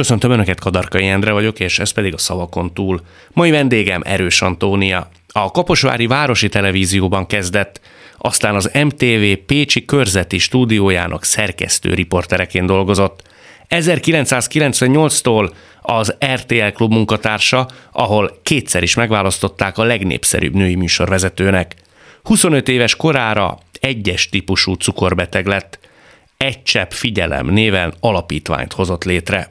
Köszöntöm Önöket, Kadarkai Endre vagyok, és ez pedig a szavakon túl. Mai vendégem Erős Antónia. A Kaposvári Városi Televízióban kezdett, aztán az MTV Pécsi körzeti stúdiójának szerkesztő riportereként dolgozott. 1998-tól az RTL klub munkatársa, ahol kétszer is megválasztották a legnépszerűbb női műsorvezetőnek. 25 éves korára egyes típusú cukorbeteg lett, egy csepp figyelem néven alapítványt hozott létre.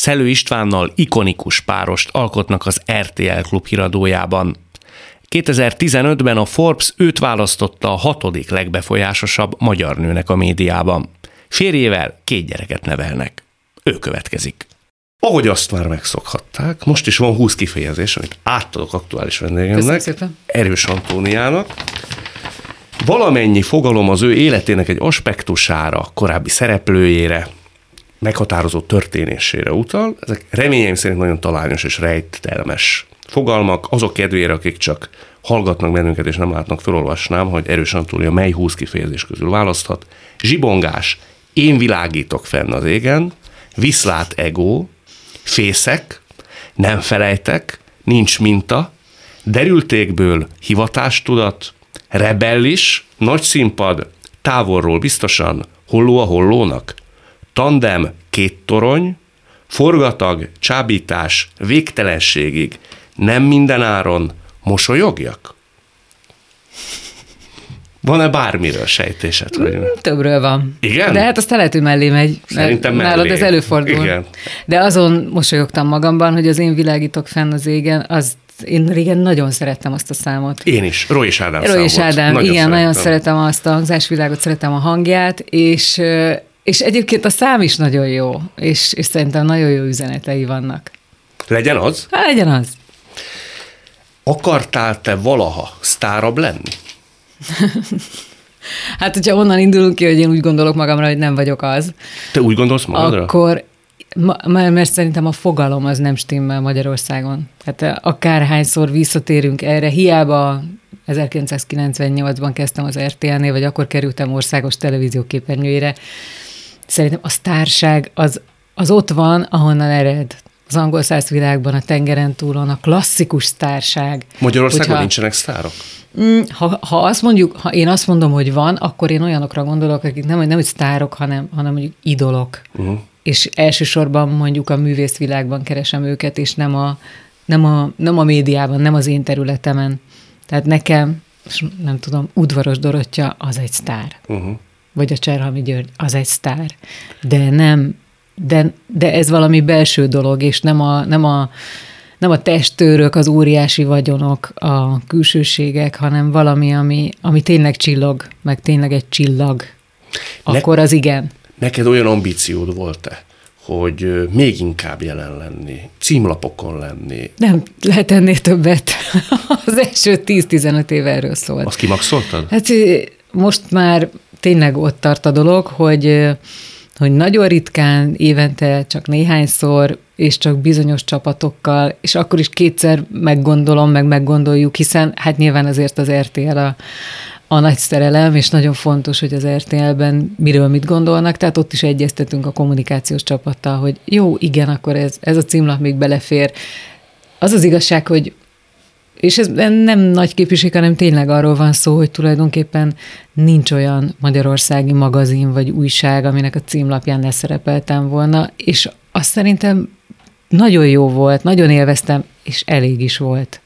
Szelő Istvánnal ikonikus párost alkotnak az RTL klub híradójában. 2015-ben a Forbes őt választotta a hatodik legbefolyásosabb magyar nőnek a médiában. Férjével két gyereket nevelnek. Ő következik. Ahogy azt már megszokhatták, most is van 20 kifejezés, amit átadok aktuális vendégemnek, Erős Antóniának. Valamennyi fogalom az ő életének egy aspektusára, korábbi szereplőjére, meghatározó történésére utal. Ezek reményeim szerint nagyon talányos és rejtelmes fogalmak. Azok kedvére, akik csak hallgatnak bennünket és nem látnak, felolvasnám, hogy Erős Antónia mely 20 kifejezés közül választhat. Zsibongás, én világítok fenn az égen, viszlát ego, fészek, nem felejtek, nincs minta, derültékből hivatástudat, rebellis, nagy színpad, távolról biztosan, holló a hollónak, tandem két torony, forgatag, csábítás, végtelenségig, nem minden áron mosolyogjak? Van-e bármiről sejtésed? Vagy? Mm, többről van. Igen? De hát azt lehet, hogy mellé megy. Szerintem mellé. Nálad ez előfordul. Igen. De azon mosolyogtam magamban, hogy az én világítok fenn az égen, az én régen nagyon szerettem azt a számot. Én is, Roy és Ádám Roy és Ádám, nagyon igen, szeretem. nagyon szeretem azt a hangzásvilágot, szeretem a hangját, és, és egyébként a szám is nagyon jó, és, és szerintem nagyon jó üzenetei vannak. Legyen az? Hát legyen az. Akartál te valaha sztárabb lenni? hát, hogyha onnan indulunk ki, hogy én úgy gondolok magamra, hogy nem vagyok az. Te úgy gondolsz magadra? Akkor mert szerintem a fogalom az nem stimmel Magyarországon. Tehát akárhányszor visszatérünk erre, hiába 1998-ban kezdtem az RTL-nél, vagy akkor kerültem országos televízió képernyőjére. Szerintem a sztárság az, az ott van, ahonnan ered. Az angol száz világban, a tengeren túlon, a klasszikus sztárság. Magyarországon hogyha, nincsenek sztárok? Mm, ha, ha azt mondjuk, ha én azt mondom, hogy van, akkor én olyanokra gondolok, akik nem, nem hogy sztárok, hanem, hanem mondjuk idolok. Uh-huh és elsősorban mondjuk a művészvilágban keresem őket, és nem a, nem a, nem a médiában, nem az én területemen. Tehát nekem, nem tudom, Udvaros Dorottya az egy sztár. Uh-huh. Vagy a Cserhalmi György az egy sztár. De nem, de, de ez valami belső dolog, és nem a, nem a, nem a testőrök, az óriási vagyonok, a külsőségek, hanem valami, ami, ami tényleg csillog, meg tényleg egy csillag. Akkor az igen. Neked olyan ambíciód volt-e, hogy még inkább jelen lenni, címlapokon lenni? Nem, lehet ennél többet. Az első 10-15 év erről szólt. Azt kimaxoltad? Hát most már tényleg ott tart a dolog, hogy hogy nagyon ritkán, évente csak néhányszor, és csak bizonyos csapatokkal, és akkor is kétszer meggondolom, meg meggondoljuk, hiszen hát nyilván azért az RTL a, a nagy szerelem, és nagyon fontos, hogy az RTL-ben miről mit gondolnak, tehát ott is egyeztetünk a kommunikációs csapattal, hogy jó, igen, akkor ez, ez a címlap még belefér. Az az igazság, hogy és ez nem nagy képviség, hanem tényleg arról van szó, hogy tulajdonképpen nincs olyan magyarországi magazin vagy újság, aminek a címlapján ne szerepeltem volna, és azt szerintem nagyon jó volt, nagyon élveztem, és elég is volt.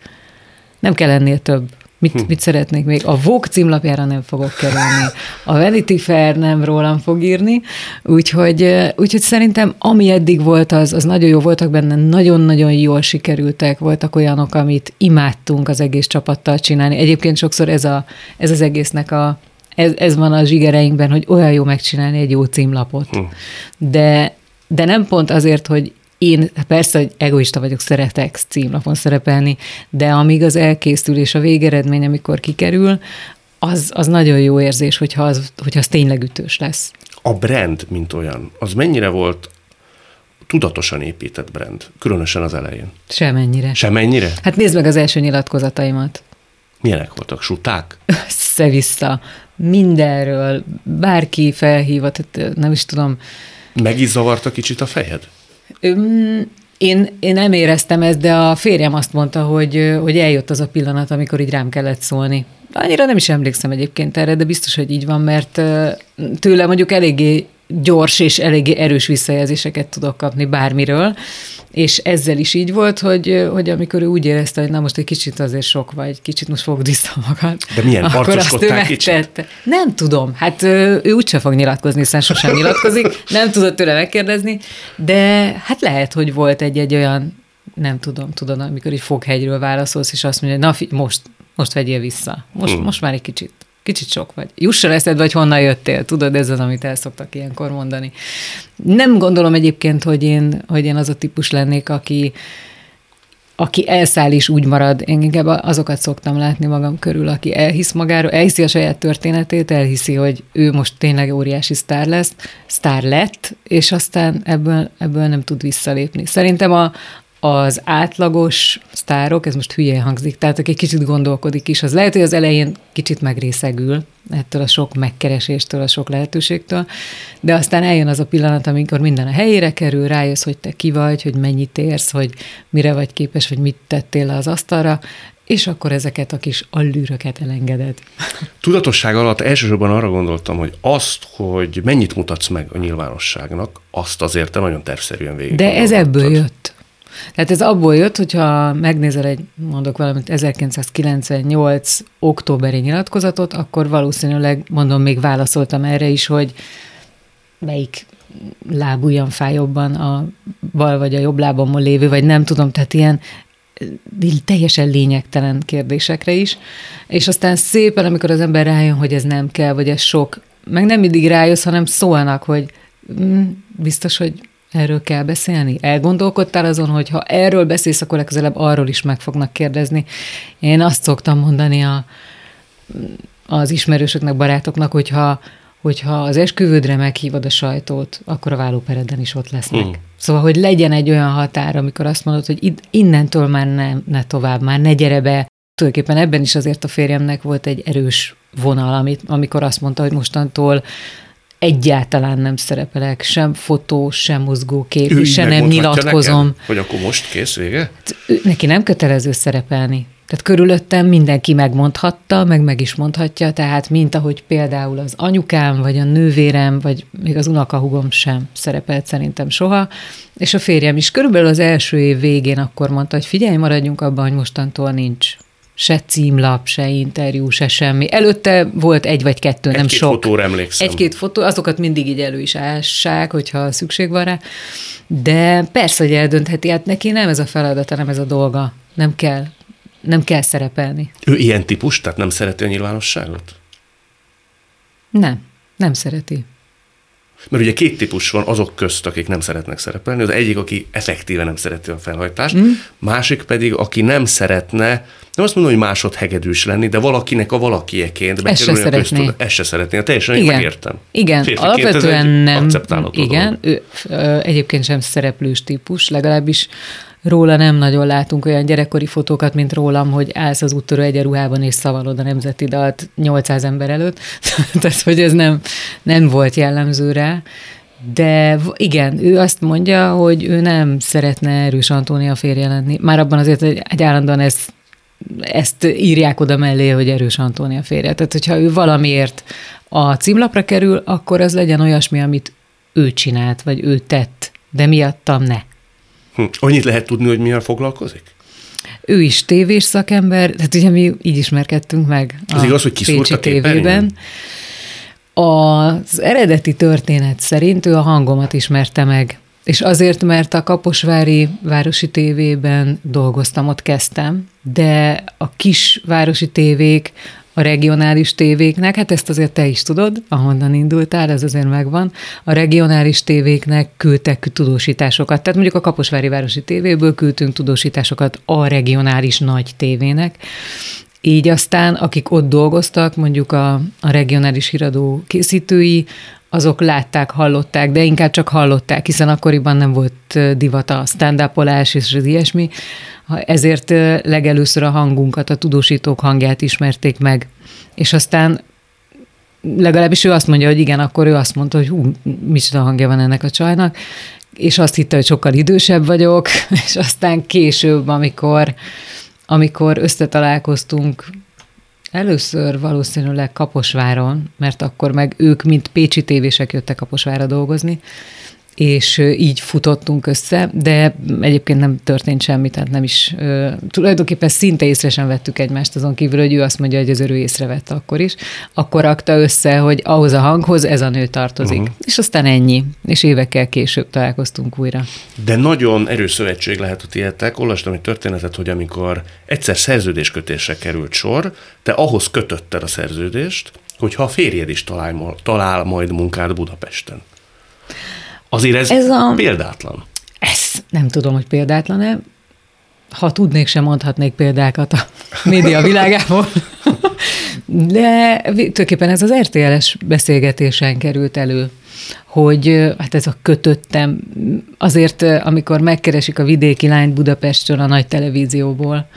Nem kell ennél több. Mit, hm. mit szeretnék még? A Vogue címlapjára nem fogok kerülni. A Vanity Fair nem rólam fog írni, úgyhogy, úgyhogy szerintem ami eddig volt, az, az nagyon jó voltak benne, nagyon-nagyon jól sikerültek, voltak olyanok, amit imádtunk az egész csapattal csinálni. Egyébként sokszor ez, a, ez az egésznek a, ez, ez van a zsigereinkben, hogy olyan jó megcsinálni egy jó címlapot. Hm. De, de nem pont azért, hogy én persze, hogy egoista vagyok, szeretek címlapon szerepelni, de amíg az elkészül és a végeredmény, amikor kikerül, az, az nagyon jó érzés, hogyha az, hogyha az tényleg ütős lesz. A brand, mint olyan, az mennyire volt tudatosan épített brand, különösen az elején? Semennyire. Semennyire? Hát nézd meg az első nyilatkozataimat. Milyenek voltak? Suták? Össze-vissza. Mindenről. Bárki felhívott, nem is tudom. Meg is zavarta kicsit a fejed? Én, én nem éreztem ezt, de a férjem azt mondta, hogy, hogy eljött az a pillanat, amikor így rám kellett szólni. Annyira nem is emlékszem egyébként erre, de biztos, hogy így van, mert tőle mondjuk eléggé gyors és eléggé erős visszajelzéseket tudok kapni bármiről, és ezzel is így volt, hogy, hogy amikor ő úgy érezte, hogy na most egy kicsit azért sok vagy, kicsit most fogd vissza magad. De milyen akkor azt ő megtette. Nem tudom, hát ő úgyse fog nyilatkozni, hiszen sosem nyilatkozik, nem tudott tőle megkérdezni, de hát lehet, hogy volt egy-egy olyan nem tudom, tudod, amikor egy foghegyről válaszolsz, és azt mondja, na fi, most, most vegyél vissza. Most, hmm. most már egy kicsit. Kicsit sok vagy. Jusson eszed, vagy honnan jöttél. Tudod, ez az, amit el szoktak ilyenkor mondani. Nem gondolom egyébként, hogy én, hogy én az a típus lennék, aki, aki elszáll és úgy marad. Én inkább azokat szoktam látni magam körül, aki elhisz magáról, elhiszi a saját történetét, elhiszi, hogy ő most tényleg óriási sztár lesz, sztár lett, és aztán ebből, ebből nem tud visszalépni. Szerintem a, az átlagos sztárok, ez most hülyén hangzik, tehát aki kicsit gondolkodik is, az lehet, hogy az elején kicsit megrészegül ettől a sok megkereséstől, a sok lehetőségtől, de aztán eljön az a pillanat, amikor minden a helyére kerül, rájössz, hogy te ki vagy, hogy mennyit érsz, hogy mire vagy képes, vagy mit tettél le az asztalra, és akkor ezeket a kis allűröket elengeded. Tudatosság alatt elsősorban arra gondoltam, hogy azt, hogy mennyit mutatsz meg a nyilvánosságnak, azt azért te nagyon tervszerűen végig. De ez ebből jött. Tehát ez abból jött, hogyha megnézel egy, mondok valamit, 1998 októberi nyilatkozatot, akkor valószínűleg, mondom, még válaszoltam erre is, hogy melyik lábujjam fáj jobban, a bal vagy a jobb lábamon lévő, vagy nem tudom, tehát ilyen teljesen lényegtelen kérdésekre is, és aztán szépen, amikor az ember rájön, hogy ez nem kell, vagy ez sok, meg nem mindig rájössz, hanem szólnak, hogy mm, biztos, hogy Erről kell beszélni? Elgondolkodtál azon, hogy ha erről beszélsz, akkor legközelebb arról is meg fognak kérdezni. Én azt szoktam mondani a, az ismerősöknek, barátoknak, hogyha, hogyha az esküvődre meghívod a sajtót, akkor a vállópereden is ott lesznek. Mm. Szóval, hogy legyen egy olyan határ, amikor azt mondod, hogy innentől már ne, ne tovább, már ne gyere be. Tulajdonképpen ebben is azért a férjemnek volt egy erős vonal, amit, amikor azt mondta, hogy mostantól egyáltalán nem szerepelek, sem fotó, sem mozgókép, ő se nem nyilatkozom. Nekem, hogy akkor most kész, vége? Neki nem kötelező szerepelni. Tehát körülöttem mindenki megmondhatta, meg meg is mondhatja, tehát mint ahogy például az anyukám, vagy a nővérem, vagy még az unokahugom sem szerepelt szerintem soha, és a férjem is körülbelül az első év végén akkor mondta, hogy figyelj, maradjunk abban, hogy mostantól nincs se címlap, se interjú, se semmi. Előtte volt egy vagy kettő, egy nem sok. fotóra emlékszem. Egy-két fotó, azokat mindig így elő is ássák, hogyha szükség van rá. De persze, hogy eldöntheti, hát neki nem ez a feladata, nem ez a dolga. Nem kell, nem kell szerepelni. Ő ilyen típus, tehát nem szereti a nyilvánosságot? Nem, nem szereti. Mert ugye két típus van azok közt, akik nem szeretnek szerepelni. Az egyik, aki effektíve nem szereti a felhajtást, mm. másik pedig, aki nem szeretne, nem azt mondom, hogy másodhegedűs lenni, de valakinek a valakieként bekerülni a köztudat. Ezt se szeretné. Teljesen igen. megértem. Igen, Férfiként alapvetően nem. Igen, ő, egyébként sem szereplős típus, legalábbis róla nem nagyon látunk olyan gyerekkori fotókat, mint rólam, hogy állsz az úttörő egyenruhában és szavalod a nemzeti dalt 800 ember előtt. Tehát, hogy ez nem, nem volt jellemző rá. De igen, ő azt mondja, hogy ő nem szeretne erős Antónia férje lenni. Már abban azért, hogy egy állandóan ezt, ezt írják oda mellé, hogy erős Antónia férje. Tehát, hogyha ő valamiért a címlapra kerül, akkor az legyen olyasmi, amit ő csinált, vagy ő tett, de miattam ne. Hm. Annyit lehet tudni, hogy mivel foglalkozik? Ő is tévés szakember, tehát ugye mi így ismerkedtünk meg Az igaz, hogy kiszúrt tévében. Az eredeti történet szerint ő a hangomat ismerte meg, és azért, mert a Kaposvári Városi Tévében dolgoztam, ott kezdtem, de a kis városi tévék a regionális tévéknek, hát ezt azért te is tudod, ahonnan indultál, ez azért megvan, a regionális tévéknek küldtek tudósításokat. Tehát mondjuk a Kaposvári Városi Tévéből küldtünk tudósításokat a regionális nagy tévének, így aztán, akik ott dolgoztak, mondjuk a, a regionális híradó készítői, azok látták, hallották, de inkább csak hallották, hiszen akkoriban nem volt divata a stand és az ilyesmi, ezért legelőször a hangunkat, a tudósítók hangját ismerték meg. És aztán legalábbis ő azt mondja, hogy igen, akkor ő azt mondta, hogy hú, micsoda hangja van ennek a csajnak, és azt hitte, hogy sokkal idősebb vagyok, és aztán később, amikor, amikor összetalálkoztunk Először valószínűleg Kaposváron, mert akkor meg ők, mint pécsi tévések jöttek Kaposvára dolgozni, és így futottunk össze, de egyébként nem történt semmi, tehát nem is, tulajdonképpen szinte észre sem vettük egymást, azon kívül, hogy ő azt mondja, hogy az ő észrevette akkor is, akkor rakta össze, hogy ahhoz a hanghoz ez a nő tartozik. Uh-huh. És aztán ennyi, és évekkel később találkoztunk újra. De nagyon erős szövetség lehet a tietek. Olvastam egy történetet, hogy amikor egyszer szerződéskötésre került sor, te ahhoz kötötted a szerződést, hogyha a férjed is talál, talál majd munkát Budapesten. Azért ez, ez a, példátlan. Ez nem tudom, hogy példátlan-e. Ha tudnék, sem mondhatnék példákat a média világából. De tulajdonképpen ez az RTL-es beszélgetésen került elő, hogy hát ez a kötöttem, azért amikor megkeresik a vidéki lányt Budapestről a nagy televízióból,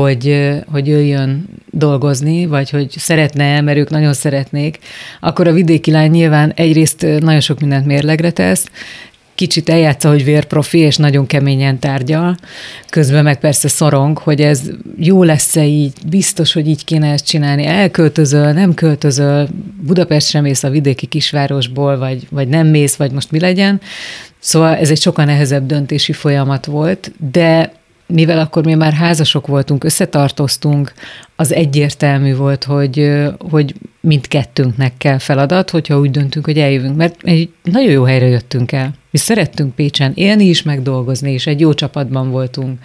hogy, hogy jöjjön dolgozni, vagy hogy szeretne, mert ők nagyon szeretnék, akkor a vidéki lány nyilván egyrészt nagyon sok mindent mérlegre tesz, kicsit eljátsza, hogy vérprofi, és nagyon keményen tárgyal, közben meg persze szorong, hogy ez jó lesz-e így, biztos, hogy így kéne ezt csinálni, elköltözöl, nem költözöl, Budapestre mész a vidéki kisvárosból, vagy, vagy nem mész, vagy most mi legyen. Szóval ez egy sokkal nehezebb döntési folyamat volt, de mivel akkor mi már házasok voltunk, összetartoztunk, az egyértelmű volt, hogy, hogy mindkettőnknek kell feladat, hogyha úgy döntünk, hogy eljövünk. Mert egy nagyon jó helyre jöttünk el. Mi szerettünk Pécsen élni is, meg dolgozni, és egy jó csapatban voltunk.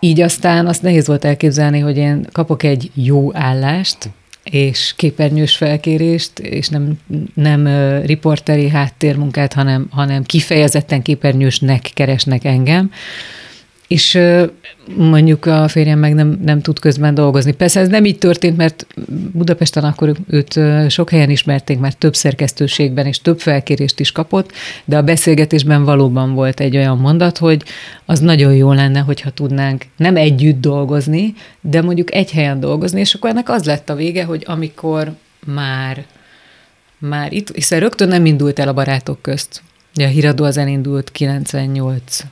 Így aztán azt nehéz volt elképzelni, hogy én kapok egy jó állást, és képernyős felkérést, és nem, nem riporteri háttérmunkát, hanem, hanem kifejezetten képernyősnek keresnek engem és mondjuk a férjem meg nem, nem tud közben dolgozni. Persze ez nem így történt, mert Budapesten akkor őt sok helyen ismerték, mert több szerkesztőségben és több felkérést is kapott, de a beszélgetésben valóban volt egy olyan mondat, hogy az nagyon jó lenne, hogyha tudnánk nem együtt dolgozni, de mondjuk egy helyen dolgozni, és akkor ennek az lett a vége, hogy amikor már, már itt, hiszen rögtön nem indult el a barátok közt. A híradó az elindult 98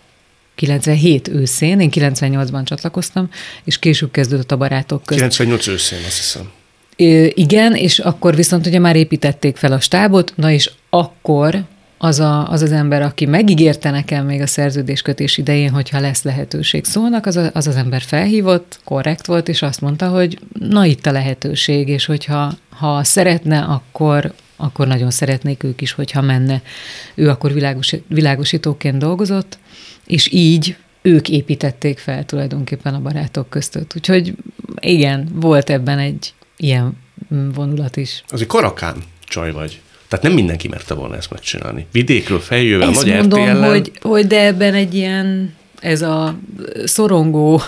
97 őszén, én 98-ban csatlakoztam, és később kezdődött a barátok között. 98 őszén, azt hiszem. I- igen, és akkor viszont ugye már építették fel a stábot, na és akkor az, a, az az ember, aki megígérte nekem még a szerződéskötés idején, hogyha lesz lehetőség szólnak, az, a, az az ember felhívott, korrekt volt, és azt mondta, hogy na itt a lehetőség, és hogyha ha szeretne, akkor, akkor nagyon szeretnék ők is, hogyha menne. Ő akkor világos, világosítóként dolgozott, és így ők építették fel tulajdonképpen a barátok között. Úgyhogy igen, volt ebben egy ilyen vonulat is. Az egy karakán csaj vagy. Tehát nem mindenki merte volna ezt megcsinálni. Vidékről feljöve Ezt nagy mondom, RTL-en... hogy, hogy de ebben egy ilyen, ez a szorongó,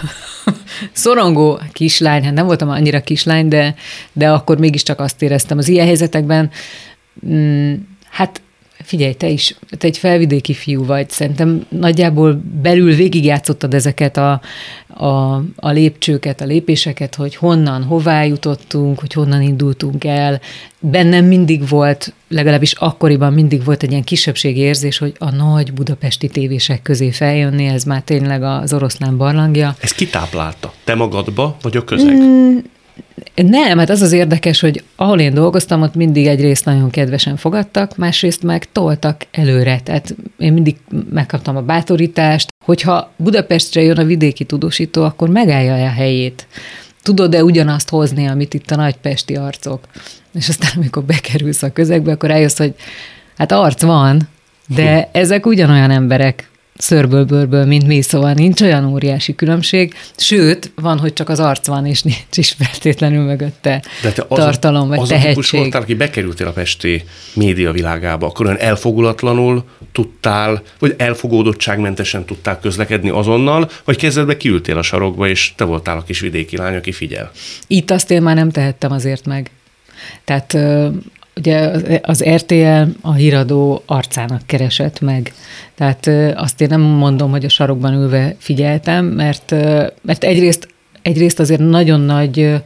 szorongó kislány, hát nem voltam annyira kislány, de, de akkor mégiscsak azt éreztem az ilyen helyzetekben, mm, hát Figyelj, te is, te egy felvidéki fiú vagy, szerintem nagyjából belül végigjátszottad ezeket a, a, a lépcsőket, a lépéseket, hogy honnan, hová jutottunk, hogy honnan indultunk el. Bennem mindig volt, legalábbis akkoriban mindig volt egy ilyen kisebbségi érzés, hogy a nagy budapesti tévések közé feljönni, ez már tényleg az oroszlán barlangja. Ez kitáplálta? Te magadba, vagy a közeg? Mm, nem, hát az az érdekes, hogy ahol én dolgoztam, ott mindig egyrészt nagyon kedvesen fogadtak, másrészt meg toltak előre. Tehát én mindig megkaptam a bátorítást, hogyha Budapestre jön a vidéki tudósító, akkor megállja a helyét. Tudod-e ugyanazt hozni, amit itt a nagypesti arcok? És aztán, amikor bekerülsz a közegbe, akkor rájössz, hogy hát arc van, de ezek ugyanolyan emberek, szörből-bőrből, mint mi, szóval nincs olyan óriási különbség, sőt, van, hogy csak az arc van, és nincs is feltétlenül mögötte De te az tartalom, vagy az tehetség. Az voltál, aki bekerültél a pesti média világába, akkor olyan elfogulatlanul tudtál, vagy elfogódottságmentesen tudtál közlekedni azonnal, vagy kezdetben kiültél a sarokba, és te voltál a kis vidéki lány, aki figyel. Itt azt én már nem tehettem azért meg. Tehát ugye az RTL a híradó arcának keresett meg. Tehát azt én nem mondom, hogy a sarokban ülve figyeltem, mert, mert egyrészt, egyrészt azért nagyon nagy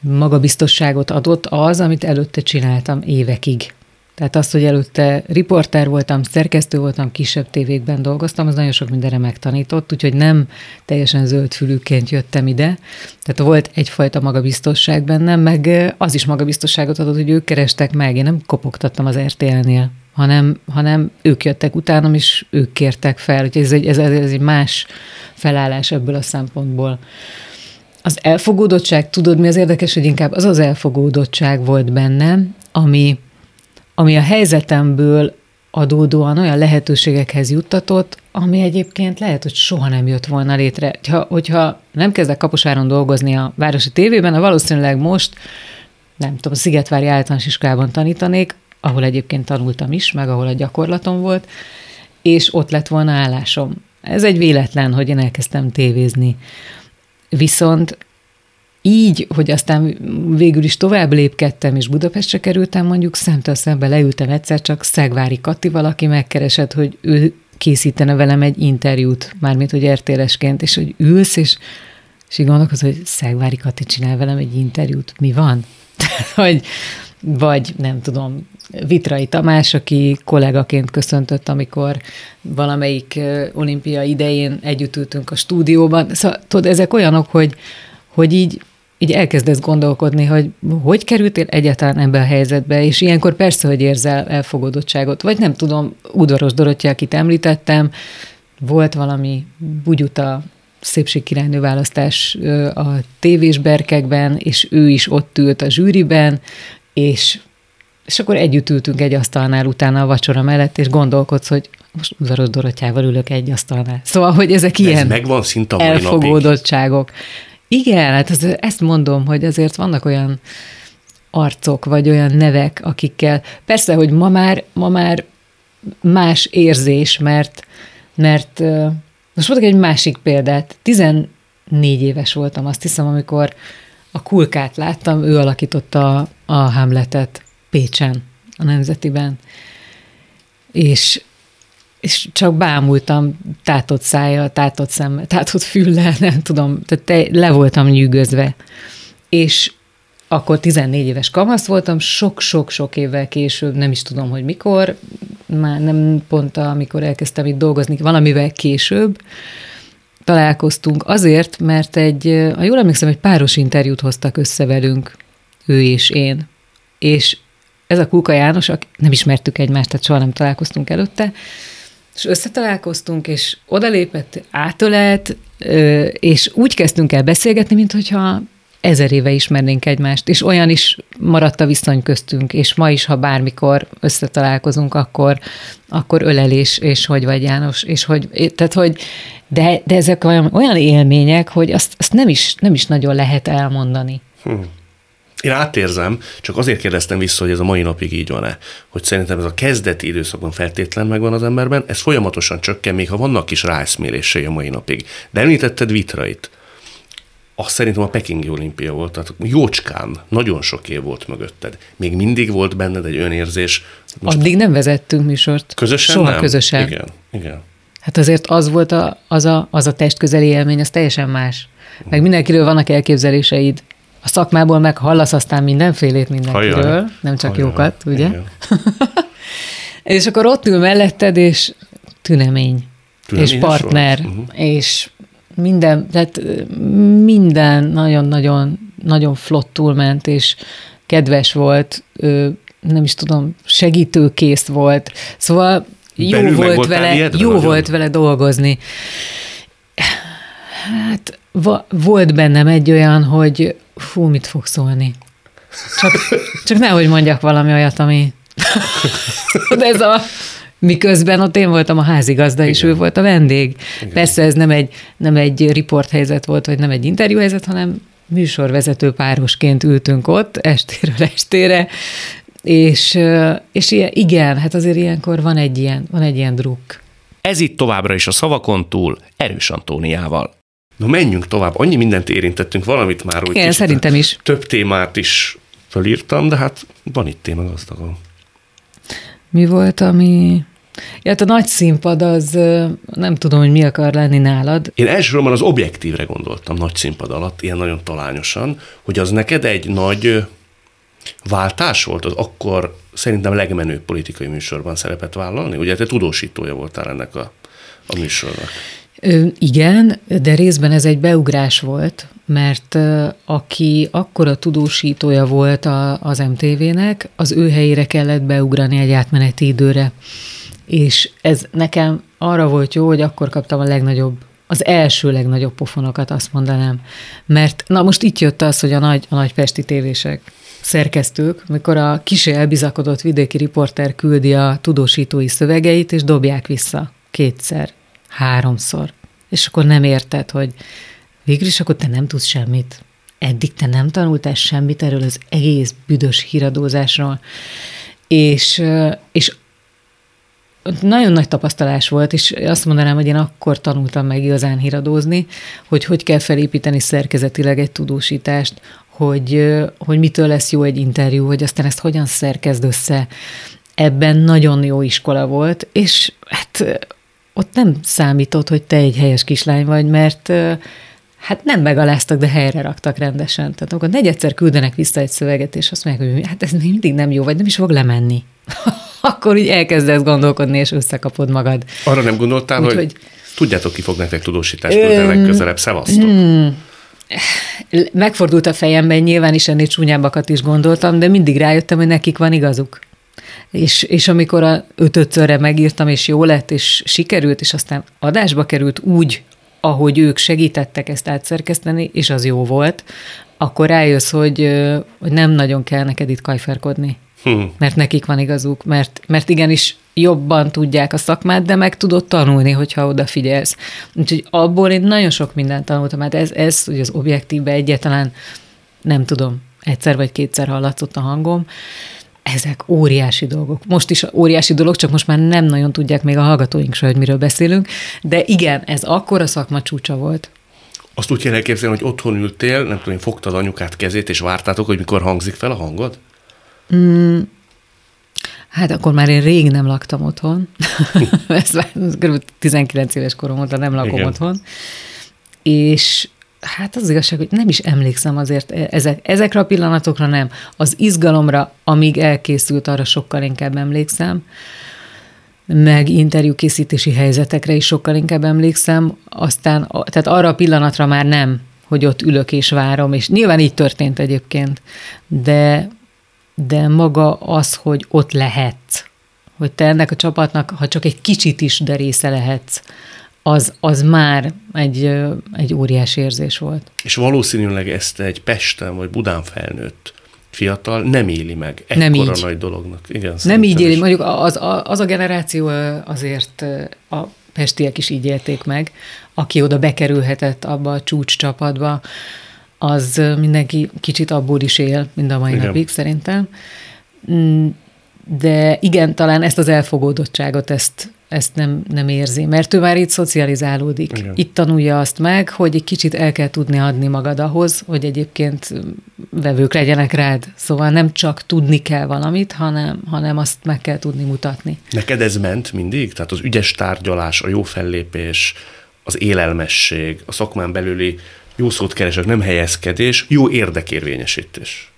magabiztosságot adott az, amit előtte csináltam évekig. Tehát azt, hogy előtte riporter voltam, szerkesztő voltam, kisebb tévékben dolgoztam, az nagyon sok mindenre megtanított, úgyhogy nem teljesen zöldfülűként jöttem ide. Tehát volt egyfajta magabiztosság bennem, meg az is magabiztosságot adott, hogy ők kerestek meg. Én nem kopogtattam az RTL-nél, hanem, hanem ők jöttek utánam, és ők kértek fel. Úgyhogy ez egy, ez, ez egy más felállás ebből a szempontból. Az elfogódottság, tudod mi az érdekes, hogy inkább az az elfogódottság volt bennem, ami, ami a helyzetemből adódóan olyan lehetőségekhez juttatott, ami egyébként lehet, hogy soha nem jött volna létre. Ha, hogyha nem kezdek Kaposáron dolgozni a Városi Tévében, a valószínűleg most, nem tudom, Szigetvári általános iskolában tanítanék, ahol egyébként tanultam is, meg ahol a gyakorlatom volt, és ott lett volna állásom. Ez egy véletlen, hogy én elkezdtem tévézni. Viszont így, hogy aztán végül is tovább lépkedtem, és Budapestre kerültem, mondjuk szemtől szembe leültem egyszer csak Szegvári Kati valaki megkeresett, hogy ő készítene velem egy interjút, mármint, hogy ertélesként, és hogy ülsz, és, és így gondolkozol, hogy Szegvári Kati csinál velem egy interjút, mi van? hogy, vagy nem tudom, Vitrai Tamás, aki kollégaként köszöntött, amikor valamelyik olimpia idején együtt ültünk a stúdióban. Szóval tudod, ezek olyanok, hogy, hogy így, így elkezdesz gondolkodni, hogy hogy kerültél egyáltalán ebbe a helyzetbe, és ilyenkor persze, hogy érzel elfogadottságot, vagy nem tudom, udvaros Dorottya, akit említettem, volt valami bugyuta szépségkirálynő választás a tévés berkekben, és ő is ott ült a zsűriben, és és akkor együtt ültünk egy asztalnál utána a vacsora mellett, és gondolkodsz, hogy most udvaros Dorottyával ülök egy asztalnál. Szóval, hogy ezek De ilyen ez megvan szinte elfogódottságok. Napig. Igen, hát ez, ezt mondom, hogy azért vannak olyan arcok, vagy olyan nevek, akikkel, persze, hogy ma már, ma már más érzés, mert, mert most mondok egy másik példát. 14 éves voltam, azt hiszem, amikor a kulkát láttam, ő alakította a Hamletet Pécsen, a Nemzetiben. És, és csak bámultam tátott szája, tátott szemmel, tátott füllel, nem tudom, tehát te, le voltam nyűgözve. És akkor 14 éves kamasz voltam, sok-sok-sok évvel később, nem is tudom, hogy mikor, már nem pont amikor elkezdtem itt dolgozni, valamivel később, találkoztunk azért, mert egy, ha jól emlékszem, egy páros interjút hoztak össze velünk, ő és én. És ez a Kulka János, nem ismertük egymást, tehát soha nem találkoztunk előtte, és összetalálkoztunk, és odalépett, átölelt, és úgy kezdtünk el beszélgetni, mint hogyha ezer éve ismernénk egymást, és olyan is maradt a viszony köztünk, és ma is, ha bármikor összetalálkozunk, akkor, akkor ölelés, és hogy vagy János, és hogy, tehát hogy, de, de ezek olyan, olyan élmények, hogy azt, azt nem, is, nem is nagyon lehet elmondani. Hmm. Én átérzem, csak azért kérdeztem vissza, hogy ez a mai napig így van-e, hogy szerintem ez a kezdeti időszakban feltétlen megvan az emberben, ez folyamatosan csökken, még ha vannak kis ráeszmélései a mai napig. De említetted Vitrait. Azt szerintem a Pekingi olimpia volt, tehát jócskán, nagyon sok év volt mögötted. Még mindig volt benned egy önérzés. Most Addig nem vezettünk műsort. Közösen Soha nem? közösen. Igen, igen. Hát azért az volt a, az, a, az a testközeli élmény, az teljesen más. Meg mindenkiről vannak elképzeléseid a szakmából meg hallasz aztán mindenfélét mindenkiről, Hajjaj. nem csak Hajjaj. jókat, ugye? és akkor ott ül melletted, és tünemény, tünemény és partner, uh-huh. és minden, tehát minden nagyon-nagyon nagyon flottul ment, és kedves volt, nem is tudom, segítőkész volt. Szóval jó Belül volt vele, ilyet, jó nagyon? volt vele dolgozni. Hát va- volt bennem egy olyan, hogy fú, mit fog szólni. Csak, csak nehogy mondjak valami olyat, ami... De ez a... Miközben ott én voltam a házigazda, és ő volt a vendég. Igen. Persze ez nem egy, nem egy riporthelyzet volt, vagy nem egy interjúhelyzet, hanem műsorvezető párosként ültünk ott estéről estére, és, és igen, hát azért ilyenkor van egy ilyen, van egy ilyen druk. Ez itt továbbra is a szavakon túl Erős Antóniával. Na menjünk tovább, annyi mindent érintettünk, valamit már úgy Igen, szerintem is. Több témát is felírtam, de hát van itt téma gazdagon. Mi volt, ami... Ja, hát a nagy színpad az, nem tudom, hogy mi akar lenni nálad. Én elsősorban az objektívre gondoltam nagy színpad alatt, ilyen nagyon talányosan, hogy az neked egy nagy Váltás volt az akkor szerintem legmenőbb politikai műsorban szerepet vállalni? Ugye te tudósítója voltál ennek a, a műsornak. Igen, de részben ez egy beugrás volt, mert aki akkor a tudósítója volt a, az MTV-nek, az ő helyére kellett beugrani egy átmeneti időre. És ez nekem arra volt jó, hogy akkor kaptam a legnagyobb az első legnagyobb pofonokat, azt mondanám. Mert na most itt jött az, hogy a nagy, a nagy pesti tévések szerkesztők, mikor a kisé elbizakodott vidéki riporter küldi a tudósítói szövegeit, és dobják vissza kétszer, háromszor. És akkor nem érted, hogy végül is akkor te nem tudsz semmit. Eddig te nem tanultál semmit erről az egész büdös híradózásról. És, és nagyon nagy tapasztalás volt, és azt mondanám, hogy én akkor tanultam meg igazán híradózni, hogy hogy kell felépíteni szerkezetileg egy tudósítást, hogy, hogy mitől lesz jó egy interjú, hogy aztán ezt hogyan szerkezd össze. Ebben nagyon jó iskola volt, és hát ott nem számított, hogy te egy helyes kislány vagy, mert hát nem megaláztak, de helyre raktak rendesen. Tehát akkor negyedszer küldenek vissza egy szöveget, és azt mondják, hogy hát ez mindig nem jó, vagy nem is fog lemenni. akkor úgy elkezdesz gondolkodni, és összekapod magad. Arra nem gondoltál, úgy, hogy, hogy tudjátok, ki fog nektek tudósítást küldeni legközelebb, szevasztok. Hmm. Megfordult a fejemben, nyilván is ennél csúnyábbakat is gondoltam, de mindig rájöttem, hogy nekik van igazuk. És, és amikor a ötötszörre megírtam, és jó lett, és sikerült, és aztán adásba került úgy, ahogy ők segítettek ezt átszerkeszteni, és az jó volt, akkor rájössz, hogy, hogy nem nagyon kell neked itt kajferkodni. Hmm. Mert nekik van igazuk, mert, mert igenis jobban tudják a szakmát, de meg tudod tanulni, hogyha odafigyelsz. Úgyhogy abból én nagyon sok mindent tanultam, hát ez, ez hogy az objektívbe egyáltalán nem tudom, egyszer vagy kétszer hallatszott a hangom, ezek óriási dolgok. Most is óriási dolog, csak most már nem nagyon tudják még a hallgatóink se, hogy miről beszélünk, de igen, ez akkor a szakma csúcsa volt. Azt úgy kell elképzelni, hogy otthon ültél, nem tudom, fogtad anyukát kezét, és vártátok, hogy mikor hangzik fel a hangod? Mm, hát akkor már én rég nem laktam otthon. Ez kb. 19 éves korom óta nem lakom Igen. otthon. És hát az igazság, hogy nem is emlékszem azért e- ezek, ezekre a pillanatokra nem. Az izgalomra, amíg elkészült, arra sokkal inkább emlékszem. Meg interjúkészítési helyzetekre is sokkal inkább emlékszem, aztán, tehát arra a pillanatra már nem, hogy ott ülök és várom, és nyilván így történt egyébként, de, de maga az, hogy ott lehetsz, hogy te ennek a csapatnak, ha csak egy kicsit is, de része lehetsz, az, az már egy, egy óriás érzés volt. És valószínűleg ezt egy Pesten vagy Budán felnőtt fiatal nem éli meg ekkora nem így. nagy dolognak. Igen, nem így éli, mondjuk az, az a generáció azért a pestiek is így élték meg, aki oda bekerülhetett abba a csúcs csapatba, az mindenki kicsit abból is él, mind a mai igen. napig szerintem. Mm, de igen, talán ezt az elfogódottságot, ezt, ezt nem, nem érzi, mert ő már itt szocializálódik. Igen. Itt tanulja azt meg, hogy egy kicsit el kell tudni adni magad ahhoz, hogy egyébként vevők legyenek rád. Szóval nem csak tudni kell valamit, hanem, hanem azt meg kell tudni mutatni. Neked ez ment mindig? Tehát az ügyes tárgyalás, a jó fellépés, az élelmesség, a szakmán belüli jó szót keresek, nem helyezkedés, jó érdekérvényesítés.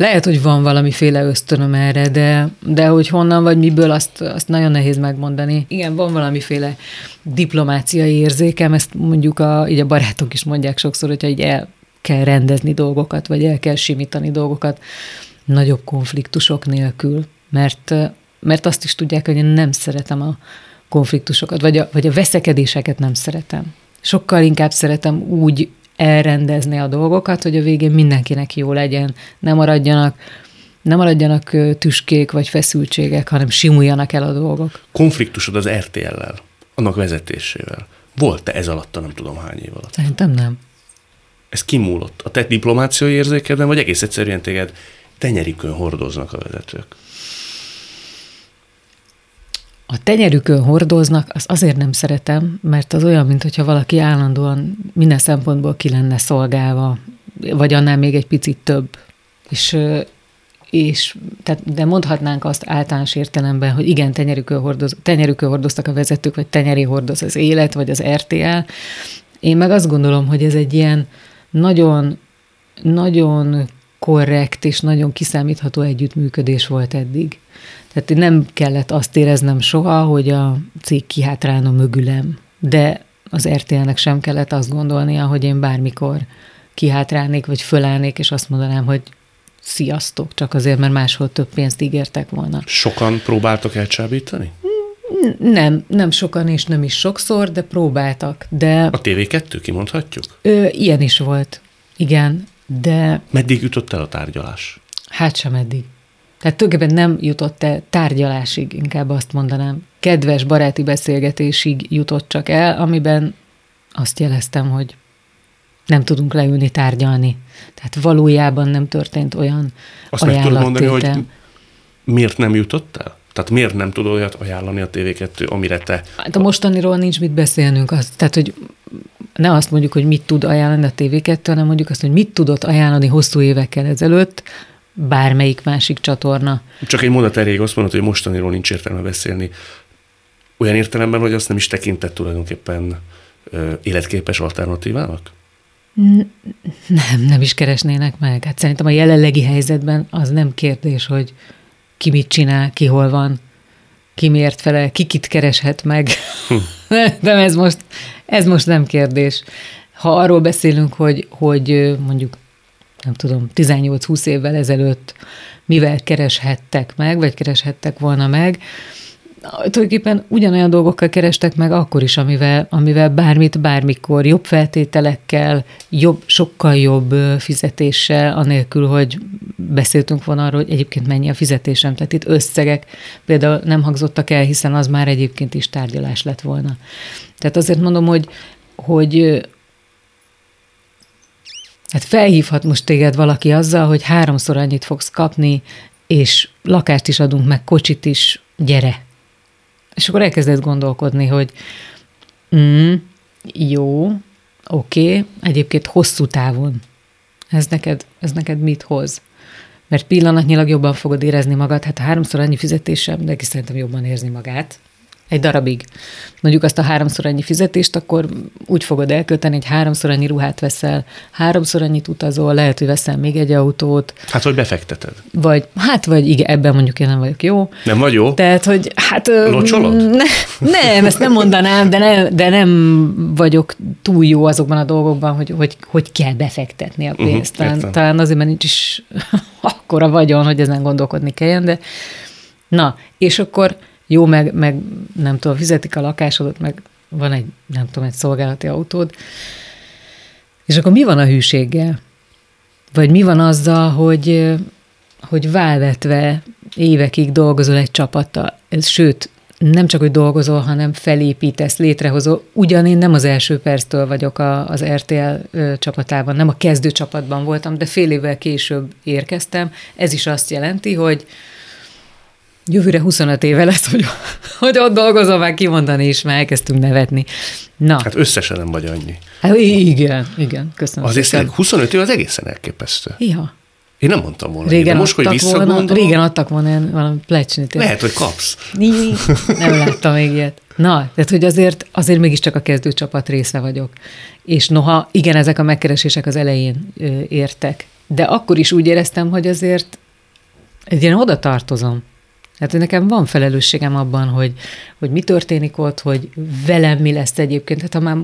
Lehet, hogy van valamiféle ösztönöm erre, de, de hogy honnan vagy miből, azt, azt nagyon nehéz megmondani. Igen, van valamiféle diplomáciai érzékem, ezt mondjuk a, így a barátok is mondják sokszor, hogyha így el kell rendezni dolgokat, vagy el kell simítani dolgokat nagyobb konfliktusok nélkül, mert, mert azt is tudják, hogy én nem szeretem a konfliktusokat, vagy a, vagy a veszekedéseket nem szeretem. Sokkal inkább szeretem úgy elrendezni a dolgokat, hogy a végén mindenkinek jó legyen, ne maradjanak nem maradjanak tüskék vagy feszültségek, hanem simuljanak el a dolgok. Konfliktusod az RTL-lel, annak vezetésével. Volt-e ez alatt a nem tudom hány év alatt? Szerintem nem. Ez kimúlott a te diplomáciai érzékedben, vagy egész egyszerűen téged tenyerikön hordoznak a vezetők? A tenyerükön hordoznak, az azért nem szeretem, mert az olyan, mintha valaki állandóan minden szempontból ki lenne szolgálva, vagy annál még egy picit több. És, és tehát, de mondhatnánk azt általános értelemben, hogy igen, tenyerükön, hordoz, tenyerükön hordoztak a vezetők, vagy tenyeri hordoz az élet, vagy az RTL. Én meg azt gondolom, hogy ez egy ilyen nagyon, nagyon korrekt és nagyon kiszámítható együttműködés volt eddig. Tehát nem kellett azt éreznem soha, hogy a cég kihátrálna mögülem, de az RTL-nek sem kellett azt gondolnia, hogy én bármikor kihátrálnék, vagy fölállnék, és azt mondanám, hogy sziasztok, csak azért, mert máshol több pénzt ígértek volna. Sokan próbáltak elcsábítani? Nem, nem sokan és nem is sokszor, de próbáltak. De A TV2 kimondhatjuk? ö, ilyen is volt, igen, de Meddig jutott el a tárgyalás? hát sem eddig. Tehát tulajdonképpen nem jutott el tárgyalásig, inkább azt mondanám. Kedves baráti beszélgetésig jutott csak el, amiben azt jeleztem, hogy nem tudunk leülni tárgyalni. Tehát valójában nem történt olyan Azt meg tudod mondani, hogy miért nem jutott el? Tehát miért nem tud olyat ajánlani a TV2, amire te... Hát a mostaniról nincs mit beszélnünk. Az, tehát, hogy ne azt mondjuk, hogy mit tud ajánlani a TV2, hanem mondjuk azt, hogy mit tudott ajánlani hosszú évekkel ezelőtt bármelyik másik csatorna. Csak egy mondat erejéig azt mondod, hogy mostaniról nincs értelme beszélni. Olyan értelemben, hogy azt nem is tekintett tulajdonképpen ö, életképes alternatívának? Nem, nem is keresnének meg. Hát szerintem a jelenlegi helyzetben az nem kérdés, hogy ki mit csinál, ki hol van, ki miért felel, ki kit kereshet meg. De ez most, ez most nem kérdés. Ha arról beszélünk, hogy, hogy mondjuk, nem tudom, 18-20 évvel ezelőtt mivel kereshettek meg, vagy kereshettek volna meg, tulajdonképpen ugyanolyan dolgokkal kerestek meg akkor is, amivel, amivel bármit, bármikor, jobb feltételekkel, jobb, sokkal jobb fizetéssel, anélkül, hogy beszéltünk volna arról, hogy egyébként mennyi a fizetésem. Tehát itt összegek például nem hangzottak el, hiszen az már egyébként is tárgyalás lett volna. Tehát azért mondom, hogy, hogy Hát felhívhat most téged valaki azzal, hogy háromszor annyit fogsz kapni, és lakást is adunk meg, kocsit is, gyere. És akkor elkezded gondolkodni, hogy mm, jó, oké, okay, egyébként hosszú távon. Ez neked, ez neked mit hoz? Mert pillanatnyilag jobban fogod érezni magad, hát a háromszor annyi fizetésem, de ki szerintem jobban érzi magát. Egy darabig. Mondjuk azt a háromszor annyi fizetést, akkor úgy fogod elkölteni, hogy háromszor annyi ruhát veszel, háromszor annyit utazol, lehet, hogy veszel még egy autót, Hát, hogy befekteted. vagy hát, vagy igen, ebben mondjuk én nem vagyok jó. Nem vagy jó? Tehát, hogy hát... Locsolod? Ne, nem, ezt nem mondanám, de, ne, de nem vagyok túl jó azokban a dolgokban, hogy hogy, hogy kell befektetni a pénzt. Mhm, talán, talán azért, mert nincs is akkora vagyon, hogy ezen gondolkodni kelljen, de na, és akkor jó, meg, meg nem tudom, fizetik a lakásodat, meg van egy, nem tudom, egy szolgálati autód, és akkor mi van a hűséggel? Vagy mi van azzal, hogy, hogy válvetve évekig dolgozol egy csapattal, sőt, nem csak, hogy dolgozol, hanem felépítesz, létrehozol. Ugyan én nem az első perctől vagyok a, az RTL csapatában, nem a kezdő csapatban voltam, de fél évvel később érkeztem. Ez is azt jelenti, hogy jövőre 25 éve lesz, hogy, hogy ott dolgozom, már kimondani is, már elkezdtünk nevetni. Na, Hát összesen nem vagy annyi. hát, igen, igen, köszönöm Azért szépen. szerintem 25 év az egészen elképesztő. Ja. Én nem mondtam volna. Régen, most, hogy adtak volna, visszagondolom, régen adtak volna ilyen valami plecsnit. lehet, hogy kapsz. Nem láttam még ilyet. Na, tehát, hogy azért, azért mégiscsak a kezdőcsapat része vagyok. És noha, igen, ezek a megkeresések az elején ö, értek, de akkor is úgy éreztem, hogy azért egy ilyen oda tartozom. Hát hogy nekem van felelősségem abban, hogy, hogy mi történik ott, hogy velem mi lesz egyébként. Hát ha már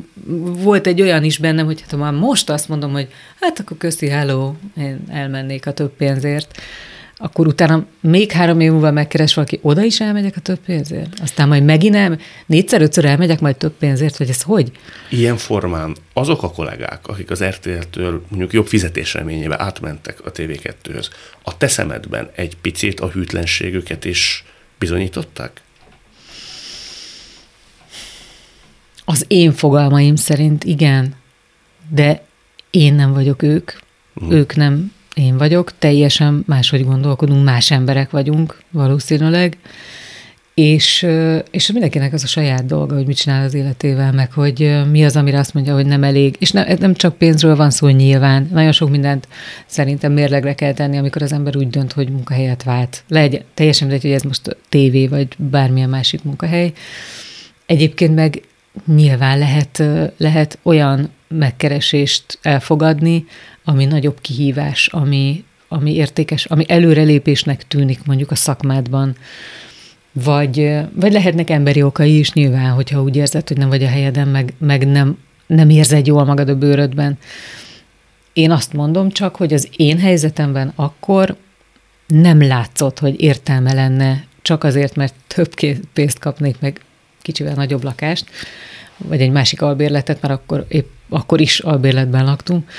volt egy olyan is bennem, hogy hát ha már most azt mondom, hogy hát akkor köszi, hello, én elmennék a több pénzért, akkor utána még három év múlva megkeres valaki, oda is elmegyek a több pénzért? Aztán majd megint el, négyszer-ötször elmegyek majd több pénzért, vagy ez hogy? Ilyen formán azok a kollégák, akik az RTL-től mondjuk jobb fizetés reményével átmentek a TV2-höz, a te szemedben egy picit a hűtlenségüket is bizonyították? Az én fogalmaim szerint igen, de én nem vagyok ők, Mhm. ők nem én vagyok, teljesen máshogy gondolkodunk, más emberek vagyunk valószínűleg, és, és mindenkinek az a saját dolga, hogy mit csinál az életével, meg hogy mi az, amire azt mondja, hogy nem elég. És ne, nem csak pénzről van szó nyilván, nagyon sok mindent szerintem mérlegre kell tenni, amikor az ember úgy dönt, hogy munkahelyet vált. Legyen, teljesen mindegy, hogy ez most tévé, vagy bármilyen másik munkahely. Egyébként meg nyilván lehet, lehet olyan megkeresést elfogadni, ami nagyobb kihívás, ami, ami értékes, ami előrelépésnek tűnik mondjuk a szakmádban, vagy, vagy lehetnek emberi okai is nyilván, hogyha úgy érzed, hogy nem vagy a helyeden, meg, meg nem, nem érzed jól magad a bőrödben. Én azt mondom csak, hogy az én helyzetemben akkor nem látszott, hogy értelme lenne csak azért, mert több pénzt kapnék meg kicsivel nagyobb lakást, vagy egy másik albérletet, mert akkor épp akkor is albérletben laktunk,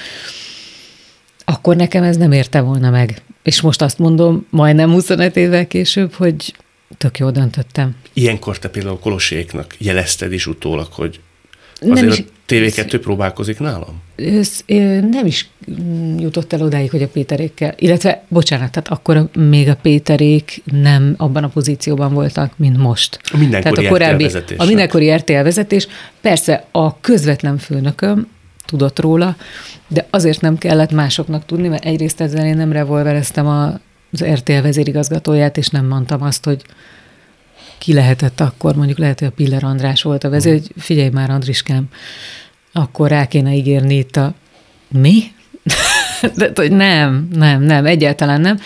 akkor nekem ez nem érte volna meg. És most azt mondom, majdnem 25 évvel később, hogy tök jó döntöttem. Ilyenkor te például Koloséknak jelezted is utólag, hogy Azért nem is, TV2 próbálkozik nálam? Ez nem is jutott el odáig, hogy a Péterékkel, illetve, bocsánat, tehát akkor még a Péterék nem abban a pozícióban voltak, mint most. A mindenkori tehát a korábbi. A mindenkori RTL vezetés. Persze a közvetlen főnököm tudott róla, de azért nem kellett másoknak tudni, mert egyrészt ezzel én nem revolvereztem az RTL vezérigazgatóját, és nem mondtam azt, hogy ki lehetett akkor, mondjuk lehet, hogy a Piller András volt a vezér, hogy figyelj már, Andriskám, akkor rá kéne ígérni itt a... Mi? De hogy nem, nem, nem, egyáltalán nem.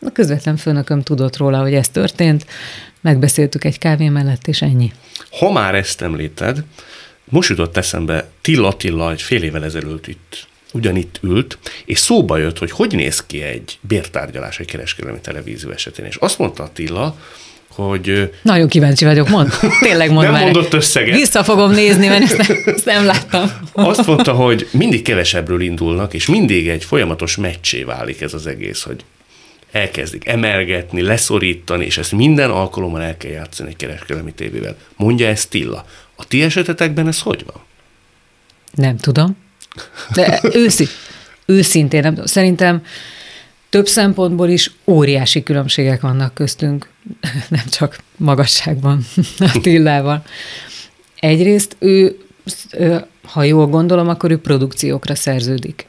A közvetlen főnököm tudott róla, hogy ez történt, megbeszéltük egy kávé mellett, és ennyi. Ha már ezt említed, most jutott eszembe, Tilla Attila egy fél évvel ezelőtt itt ugyanitt ült, és szóba jött, hogy hogy néz ki egy bértárgyalás egy kereskedelmi televízió esetén. És azt mondta Attila, hogy... Nagyon kíváncsi vagyok, mond. Tényleg mond Nem már. mondott összeget. Vissza fogom nézni, mert ezt nem, ezt nem láttam. Azt mondta, hogy mindig kevesebbről indulnak, és mindig egy folyamatos meccsé válik ez az egész, hogy elkezdik emelgetni, leszorítani, és ezt minden alkalommal el kell játszani egy kereskedelmi tévével. Mondja ezt Tilla. A ti esetetekben ez hogy van? Nem tudom. De őszi, őszintén nem tudom. Szerintem több szempontból is óriási különbségek vannak köztünk, nem csak magasságban, a Tillával. Egyrészt ő, ha jól gondolom, akkor ő produkciókra szerződik.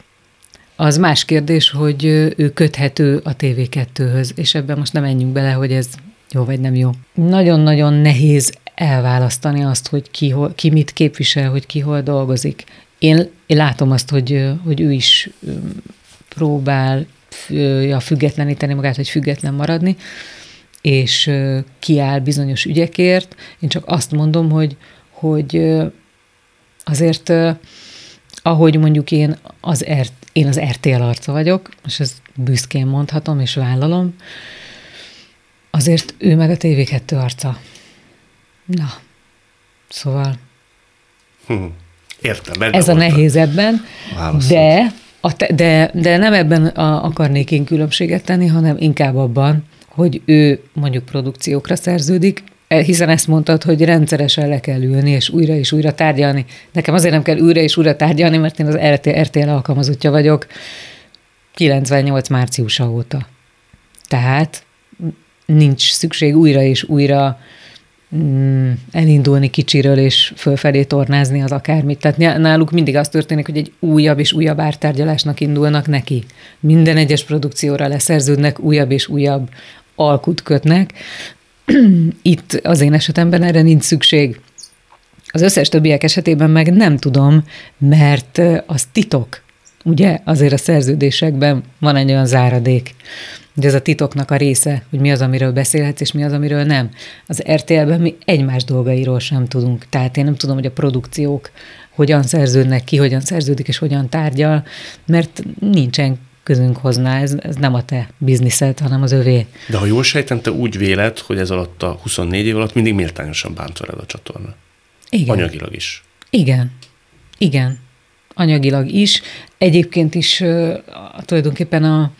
Az más kérdés, hogy ő köthető a TV2-höz, és ebben most nem menjünk bele, hogy ez jó vagy nem jó. Nagyon-nagyon nehéz elválasztani azt, hogy ki, hol, ki mit képvisel, hogy ki hol dolgozik. Én, én látom azt, hogy, hogy ő is próbál ja, függetleníteni magát, hogy független maradni, és kiáll bizonyos ügyekért. Én csak azt mondom, hogy, hogy azért, ahogy mondjuk én az, R, én az RTL arca vagyok, és ezt büszkén mondhatom, és vállalom, azért ő meg a TV2 arca. Na, szóval... Hm. Értem, Ez a nehéz ebben, de a te, de, de nem ebben a, akarnék én különbséget tenni, hanem inkább abban, hogy ő mondjuk produkciókra szerződik, e, hiszen ezt mondtad, hogy rendszeresen le kell ülni, és újra és újra tárgyalni. Nekem azért nem kell újra és újra tárgyalni, mert én az RTL, RTL alkalmazottja vagyok 98 márciusa óta. Tehát nincs szükség újra és újra Mm, elindulni kicsiről és fölfelé tornázni az akármit. Tehát náluk mindig az történik, hogy egy újabb és újabb ártárgyalásnak indulnak neki. Minden egyes produkcióra leszerződnek, újabb és újabb alkut kötnek. Itt az én esetemben erre nincs szükség. Az összes többiek esetében meg nem tudom, mert az titok. Ugye azért a szerződésekben van egy olyan záradék, de ez a titoknak a része, hogy mi az, amiről beszélhetsz, és mi az, amiről nem. Az RTL-ben mi egymás dolgairól sem tudunk. Tehát én nem tudom, hogy a produkciók hogyan szerződnek ki, hogyan szerződik, és hogyan tárgyal, mert nincsen közünk hozzá, ez, ez nem a te bizniszed, hanem az övé. De ha jól sejtem, te úgy véled, hogy ez alatt a 24 év alatt mindig méltányosan bánt veled a csatorna. Igen. Anyagilag is. Igen. Igen. Anyagilag is. Egyébként is uh, tulajdonképpen a,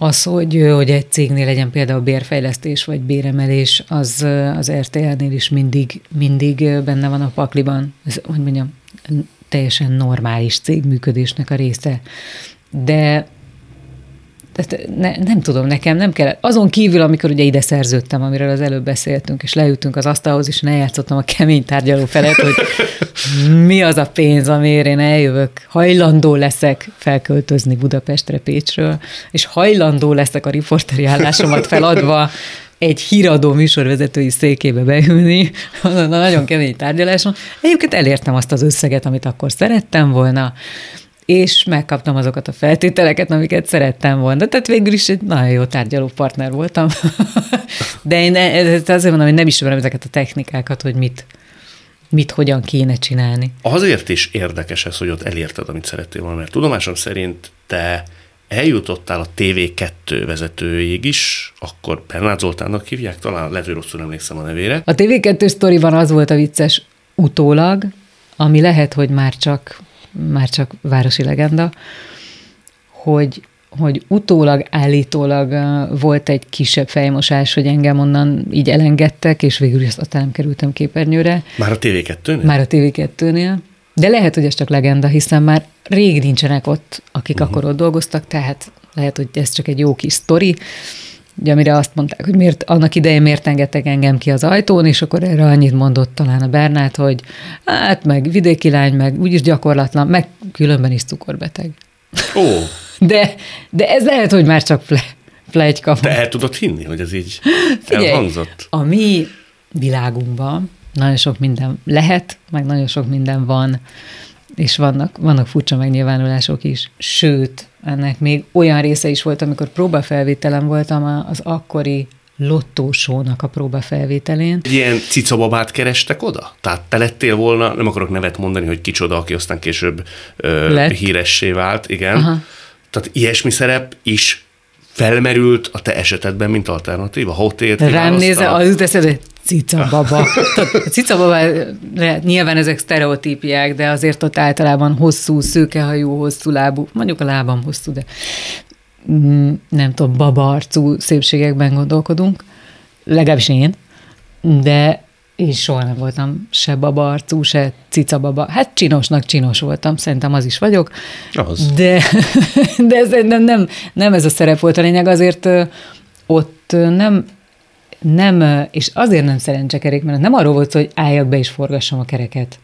az, hogy, hogy egy cégnél legyen például bérfejlesztés vagy béremelés, az az RTL-nél is mindig, mindig benne van a pakliban. Ez, hogy mondjam, teljesen normális cégműködésnek a része. De tehát ne, nem tudom, nekem nem kell. Azon kívül, amikor ugye ide szerződtem, amiről az előbb beszéltünk, és leültünk az asztalhoz, és eljátszottam a kemény tárgyaló felett, hogy mi az a pénz, amiért én eljövök, hajlandó leszek felköltözni Budapestre Pécsről, és hajlandó leszek a riporteri állásomat feladva egy híradó műsorvezetői székébe beülni, a nagyon kemény tárgyaláson. Egyébként elértem azt az összeget, amit akkor szerettem volna, és megkaptam azokat a feltételeket, amiket szerettem volna. Tehát végül is egy nagyon jó tárgyaló partner voltam. De én azért mondom, hogy nem ismerem ezeket a technikákat, hogy mit, mit hogyan kéne csinálni. Azért is érdekes ez, hogy ott elérted, amit szerettél volna, mert tudomásom szerint te eljutottál a TV2 vezetőjég is, akkor Bernát Zoltánnak hívják, talán lehet, hogy rosszul emlékszem a nevére. A TV2 sztoriban az volt a vicces utólag, ami lehet, hogy már csak, már csak városi legenda, hogy hogy utólag állítólag volt egy kisebb fejmosás, hogy engem onnan így elengedtek, és végül is aztán nem kerültem képernyőre. Már a TV2-nél? Már a TV2-nél. De lehet, hogy ez csak legenda, hiszen már rég nincsenek ott, akik uh-huh. akkor ott dolgoztak, tehát lehet, hogy ez csak egy jó kis sztori, ugye, amire azt mondták, hogy miért, annak idején miért engedtek engem ki az ajtón, és akkor erre annyit mondott talán a Bernát, hogy hát meg vidéki lány, meg úgyis gyakorlatlan, meg különben is cukorbeteg. Ó. De, de ez lehet, hogy már csak ple, plegyka Te el tudod hinni, hogy ez így Figyelj, elhangzott? A mi világunkban nagyon sok minden lehet, meg nagyon sok minden van, és vannak, vannak furcsa megnyilvánulások is. Sőt, ennek még olyan része is volt, amikor próbafelvételem voltam az akkori lottósónak a próbafelvételén. Ilyen cicababát kerestek oda? Tehát te lettél volna, nem akarok nevet mondani, hogy kicsoda, aki aztán később ö, híressé vált, igen. Aha. Tehát ilyesmi szerep is felmerült a te esetedben, mint alternatíva? Ha ott Rám nézve, az jut eszedbe, cica baba. a cica baba, nyilván ezek sztereotípiák, de azért ott általában hosszú, szőkehajú, hosszú lábú, mondjuk a lábam hosszú, de mm, nem tudom, baba arcú szépségekben gondolkodunk, legalábbis én, de én soha nem voltam se baba arcú, se cica baba. Hát csinosnak csinos voltam, szerintem az is vagyok. Az. De, de ez nem, nem, nem ez a szerep volt a lényeg, azért ott nem nem, és azért nem szerencsekerék, mert nem arról volt hogy álljak be és forgassam a kereket.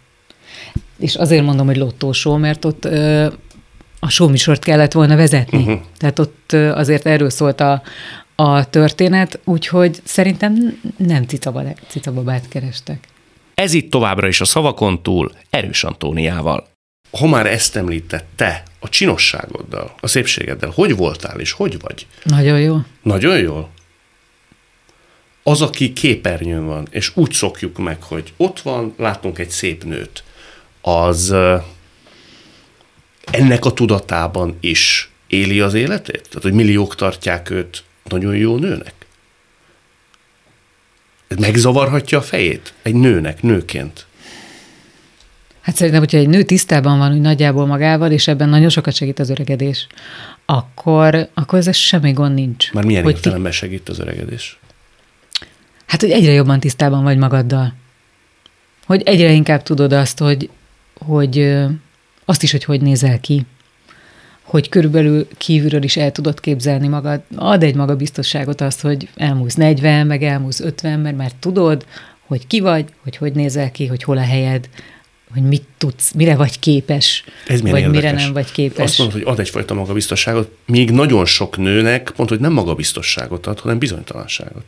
És azért mondom, hogy lottósó, mert ott ö, a showműsort kellett volna vezetni. Uh-huh. Tehát ott ö, azért erről szólt a, a történet, úgyhogy szerintem nem cicababát kerestek. Ez itt továbbra is a szavakon túl Erős Antóniával. Ha már ezt említett, te a csinosságoddal, a szépségeddel, hogy voltál és hogy vagy? Nagyon jó. Nagyon jól? Az, aki képernyőn van, és úgy szokjuk meg, hogy ott van, látunk egy szép nőt, az ennek a tudatában is éli az életét? Tehát, hogy milliók tartják őt nagyon jó nőnek? Ez megzavarhatja a fejét egy nőnek, nőként? Hát szerintem, hogyha egy nő tisztában van úgy nagyjából magával, és ebben nagyon sokat segít az öregedés, akkor, akkor ez semmi gond nincs. Már milyen értelemben ti... segít az öregedés? Hát, hogy egyre jobban tisztában vagy magaddal. Hogy egyre inkább tudod azt, hogy, hogy azt is, hogy hogy nézel ki. Hogy körülbelül kívülről is el tudod képzelni magad. Ad egy magabiztosságot azt, hogy elmúlsz 40, meg elmúlsz 50, mert már tudod, hogy ki vagy, hogy hogy nézel ki, hogy hol a helyed, hogy mit tudsz, mire vagy képes, Ez vagy érdekes. mire nem vagy képes. Azt mondod, hogy ad egyfajta magabiztosságot, még nagyon sok nőnek pont, hogy nem magabiztosságot ad, hanem bizonytalanságot.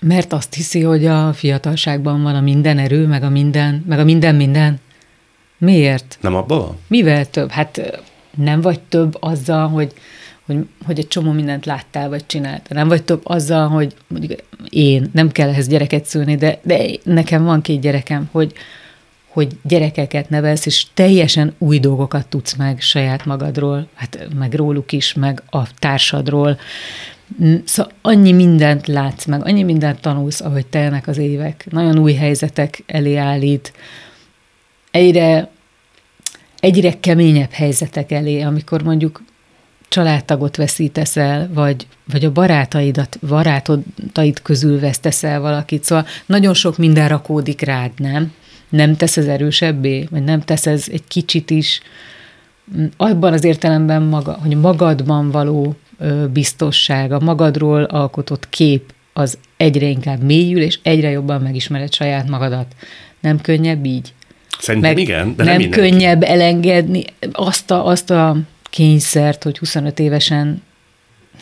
Mert azt hiszi, hogy a fiatalságban van a minden erő, meg a minden, meg a minden minden. Miért? Nem abban van? Mivel több? Hát nem vagy több azzal, hogy, hogy, hogy egy csomó mindent láttál, vagy csináltál. Nem vagy több azzal, hogy mondjuk én, nem kell ehhez gyereket szülni, de, de nekem van két gyerekem, hogy, hogy gyerekeket nevelsz, és teljesen új dolgokat tudsz meg saját magadról, hát meg róluk is, meg a társadról, Szóval annyi mindent látsz meg, annyi mindent tanulsz, ahogy telnek az évek. Nagyon új helyzetek elé állít. Egyre, egyre keményebb helyzetek elé, amikor mondjuk családtagot veszítesz el, vagy, vagy a barátaidat, barátodaid közül vesztesz el valakit. Szóval nagyon sok minden rakódik rád, nem? Nem tesz ez erősebbé, vagy nem tesz ez egy kicsit is abban az értelemben maga, hogy magadban való biztosság, a magadról alkotott kép az egyre inkább mélyül, és egyre jobban megismered saját magadat. Nem könnyebb így? Szerintem Meg igen, de nem, nem könnyebb elengedni azt a, azt a kényszert, hogy 25 évesen